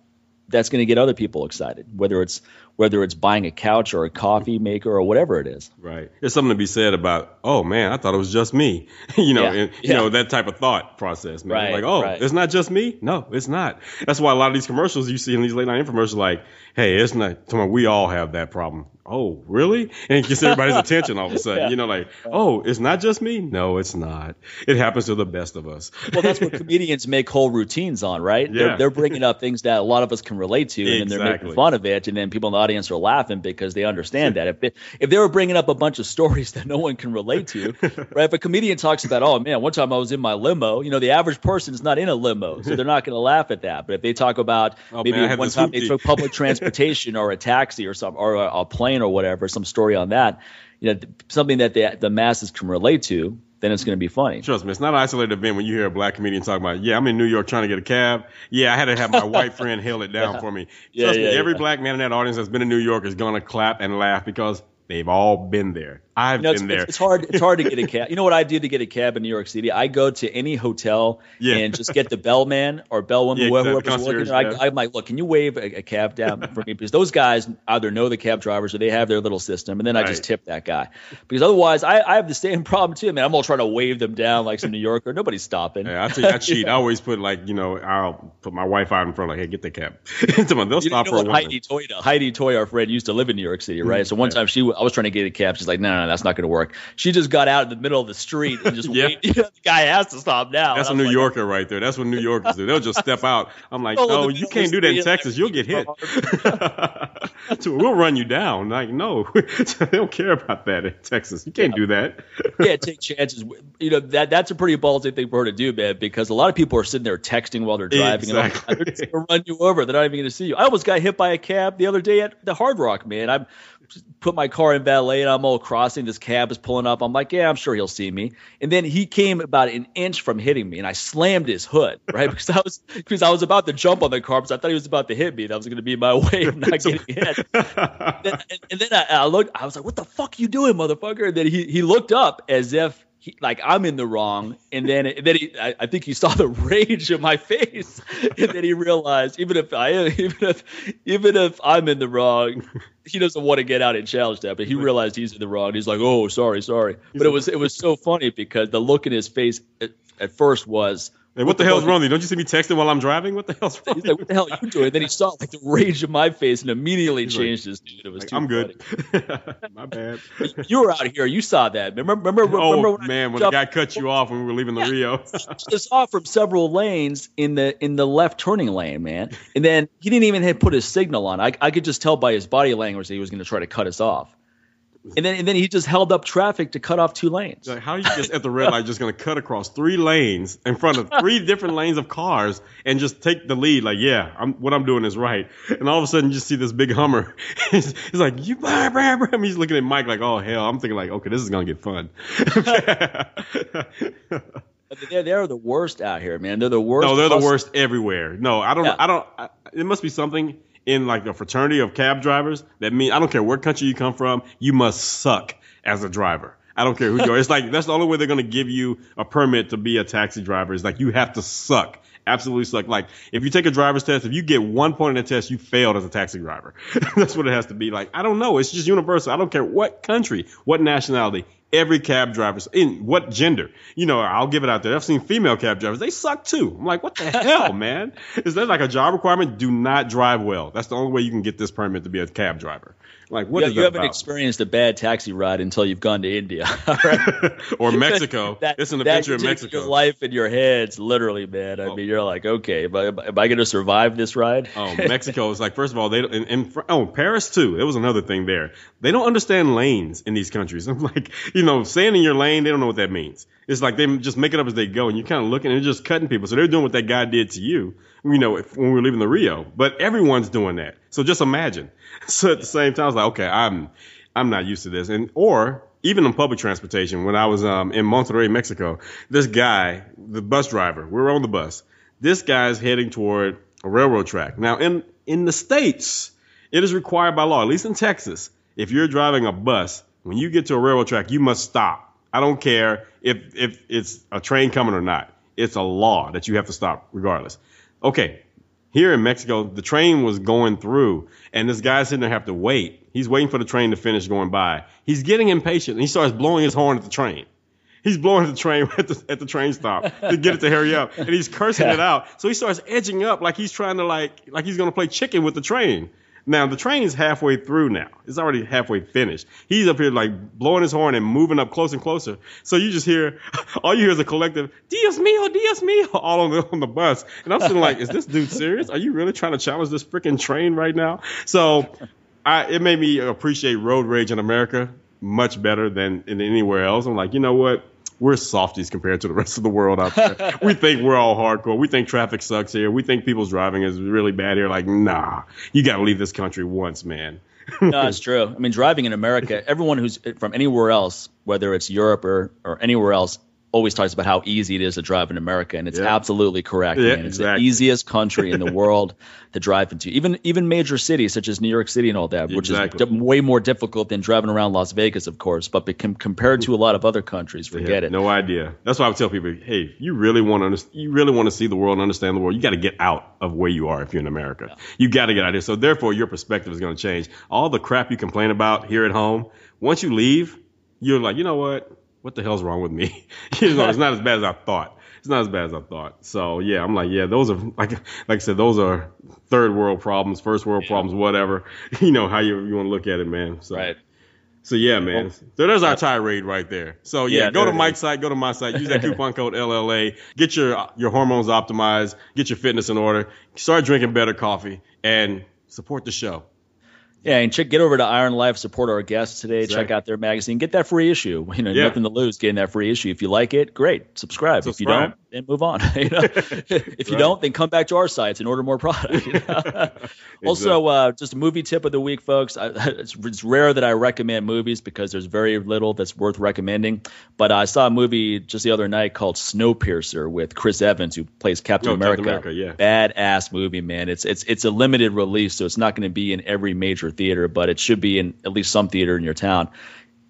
that's going to get other people excited. Whether it's whether it's buying a couch or a coffee maker or whatever it is. Right. There's something to be said about, oh man, I thought it was just me. you know, Yeah. and, you Yeah. know that type of thought process, man. Right, Like, oh, right. it's not just me. No, it's not. That's why a lot of these commercials you see in these late night infomercials, like, hey, it's not. Come on, we all have that problem. Oh, really? And it gets everybody's attention all of a sudden. Yeah. You know, like, oh, it's not just me. No, it's not. It happens to the best of us. Well, that's what comedians make whole routines on, right? Yeah. They're, they're bringing up things that a lot of us can relate to, and then they're making fun of it, and then people in the audience are laughing because they understand that. If they, if they were bringing up a bunch of stories that no one can relate to, right? If a comedian talks about, oh man, one time I was in my limo, you know, the average person is not in a limo, so they're not going to laugh at that. But if they talk about Oh, maybe man, one time they took public transportation or a taxi or some or a, a plane or whatever, some story on that, you know, th- something that the the masses can relate to, then it's going to be funny. Trust me, it's not an isolated event when you hear a black comedian talking about, yeah, I'm in New York trying to get a cab. Yeah, I had to have my white friend hail it down for me. Yeah, Trust yeah, me, every yeah. black man in that audience that's been in New York is going to clap and laugh because they've all been there. I've You know, it's, been there. it's, it's hard. It's hard to get a cab. You know what I do to get a cab in New York City? I go to any hotel Yeah. and just get the bellman or bellwoman, Yeah, whoever- exactly. whoever's working Concierge, there. yeah. I, I'm like, look, can you wave a, a cab down for me? Because those guys either know the cab drivers or they have their little system, and then I just tip that guy. Because otherwise, I, I have the same problem too, man. I'm all trying to wave them down like some New Yorker. Nobody's stopping. Yeah, I, tell you, I cheat. I always put like, you know, I'll put my wife out in front, like, hey, get the cab. On, they'll You stop for know a what woman. Heidi Toy, Heidi Toy, our friend, used to live in New York City, right? Mm-hmm. So one time she, I was trying to get a cab. She's like, no, no, that's not going to work. She just got out in the middle of the street and just Yeah. the guy has to stop now. That's a New like, Yorker right there. That's what New Yorkers do. They'll just step out. I'm like, Oh, no, you can't do that in Texas. You'll get hit. so we'll run you down. Like, no, they don't care about that in Texas. You can't do that. yeah, take chances. You know that that's a pretty ballsy thing for her to do, man. Because a lot of people are sitting there texting while they're driving, Exactly. and they're just gonna run you over. They're not even going to see you. I almost got hit by a cab the other day at the Hard Rock, man. I put my car in valet, and I'm all crossing. This cab is pulling up. I'm like, yeah, I'm sure he'll see me. And then he came about an inch from hitting me, and I slammed his hood, right? Because I was because I was about to jump on the car because I thought he was about to hit me. That was going to be my way of not getting hit. then, and, and then I, I looked. I was like, "What the fuck you doing, motherfucker?" And then he he looked up as if he, like I'm in the wrong. And then and then he, I, I think he saw the rage in my face, and then he realized even if I even if even if I'm in the wrong, he doesn't want to get out and challenge that. But he realized he's in the wrong. He's like, "Oh, sorry, sorry." But it was it was so funny because the look in his face at, at first was. Hey, what the hell's wrong with you? Don't you see me texting while I'm driving? What the hell's wrong? He's like, "What the hell are you doing?" Then he saw like the rage in my face and immediately He's like- changed his dude. It was Like, too I'm good. My bad. You were out here. You saw that. Remember? Remember? Oh remember when man, when the guy cut you off when we were leaving the Rio. just off from several lanes in the in the left turning lane, man. And then he didn't even put his signal on. I, I could just tell by his body language that he was going to try to cut us off. And then and then he just held up traffic to cut off two lanes. Like, how are you just at the red light just gonna cut across three lanes in front of three different lanes of cars and just take the lead? Like, yeah, I'm, what I'm doing is right. And all of a sudden, you just see this big Hummer. he's, he's like, you, blah, blah, blah. He's looking at Mike like, oh hell. I'm thinking like, okay, this is gonna get fun. They're they're the worst out here, man. They're the worst. no, they're the worst everywhere. No, I don't. Yeah. I don't. I, it must be something in like the fraternity of cab drivers that mean I don't care what country you come from, you must suck as a driver. I don't care who you are. It's like that's the only way they're to give you a permit to be a taxi driver. Is like you have to suck. Absolutely suck. Like if you take a driver's test, if you get one point in the test, you failed as a taxi driver. that's what it has to be. Like I don't know. It's just universal. I don't care what country, what nationality. Every cab driver, in what gender, you know, I'll give it out there. I've seen female cab drivers; they suck too. I'm like, what the hell, man? Is that like a job requirement? Do not drive well. That's the only way you can get this permit to be a cab driver. Like what you, you that haven't about? experienced a bad taxi ride until you've gone to India. or Mexico. that, it's an that adventure in can take Mexico. Your life in your heads, literally, man. I Oh. mean, you're like, okay, am I, am I going to survive this ride? Oh, Mexico is like first of all they don't, and, and oh Paris too. It was another thing there. They don't understand lanes in these countries. I'm like, you know, staying in your lane, they don't know what that means. It's like they just make it up as they go, and you're kind of looking and just cutting people. So they're doing what that guy did to you, you know, if, when we were leaving the Rio. But everyone's doing that. So just imagine. So at the same time, I was like, okay, I'm I'm not used to this, and or even in public transportation, when I was um, in Monterrey, Mexico, this guy, the bus driver, we were on the bus. This guy's heading toward a railroad track. Now, in in the states, it is required by law, at least in Texas, if you're driving a bus, when you get to a railroad track, you must stop. I don't care if if it's a train coming or not. It's a law that you have to stop regardless. Okay, here in Mexico, the train was going through, and this guy's sitting there have to wait. He's waiting for the train to finish going by. He's getting impatient, and he starts blowing his horn at the train. He's blowing at the train at the, at the train stop to get it to hurry up, and he's cursing it out. So he starts edging up like he's trying to like like he's gonna play chicken with the train. Now the train is halfway through now. It's already halfway finished. He's up here like blowing his horn and moving up closer and closer. So you just hear, all you hear is a collective, Dios mío, Dios mío, all on the, on the bus. And I'm sitting like, is this dude serious? Are you really trying to challenge this freaking train right now? So I, it made me appreciate road rage in America much better than in anywhere else. I'm like, you know what? We're softies compared to the rest of the world out there. we think we're all hardcore. We think traffic sucks here. We think people's driving is really bad here. Like, nah, you got to leave this country once, man. no, it's true. I mean, driving in America, everyone who's from anywhere else, whether it's Europe or, or anywhere else, always talks about how easy it is to drive in America, and it's Yeah. absolutely correct. Yeah, man. It's exactly. the easiest country in the world to drive into. Even even major cities such as New York City and all that, which Exactly. is d- way more difficult than driving around Las Vegas, of course. But compared to a lot of other countries, forget Yeah, it. No idea. That's why I would tell people, hey, you really want to, underst- you really want to see the world and understand the world, you got to get out of where you are if you're in America. You got to get out of here. So therefore, your perspective is going to change. All the crap you complain about here at home, once you leave, you're like, you know what? What the hell's wrong with me? you know, it's not as bad as I thought. It's not as bad as I thought. So yeah, I'm like, yeah, those are like, like I said, those are third world problems, first world problems, whatever. You know how you you want to look at it, man. So. Right. So yeah, man. So there's our tirade right there. So yeah, Yeah, go to Mike's site, go to my site, use that coupon code LLA, get your your hormones optimized, get your fitness in order, start drinking better coffee, and support the show. Yeah, and check get over to IronLife, support our guests today. Check out their magazine, get that free issue. You know, Yeah. nothing to lose getting that free issue. If you like it, great, subscribe. If you don't, then move on. You know? if you Right. don't, then come back to our sites and order more product. you know? Also, uh, just a movie tip of the week, folks. I, it's, it's rare that I recommend movies because there's very little that's worth recommending. But I saw a movie just the other night called Snowpiercer with Chris Evans, who plays Captain Oh, Captain America. America, yeah. Badass movie, man. It's it's it's a limited release, so it's not going to be in every major theater, but it should be in at least some theater in your town.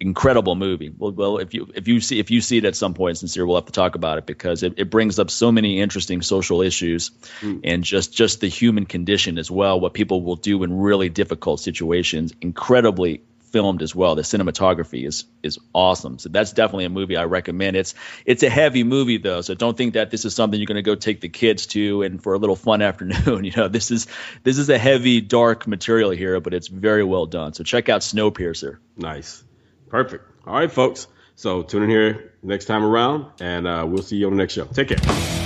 Incredible movie. Well, well, if you if you see if you see it at some point, sincere, we'll have to talk about it because it, it brings up so many interesting social issues hmm. and just just the human condition as well. What people will do in really difficult situations. Incredibly filmed as well. The cinematography is is awesome. So that's definitely a movie I recommend. It's it's a heavy movie though, so don't think that this is something you're going to go take the kids to and for a little fun afternoon. You know, this is this is a heavy, dark material here, but it's very well done. So check out Snowpiercer. Nice, perfect. All right, folks. So tune in here next time around, and uh, we'll see you on the next show. Take care.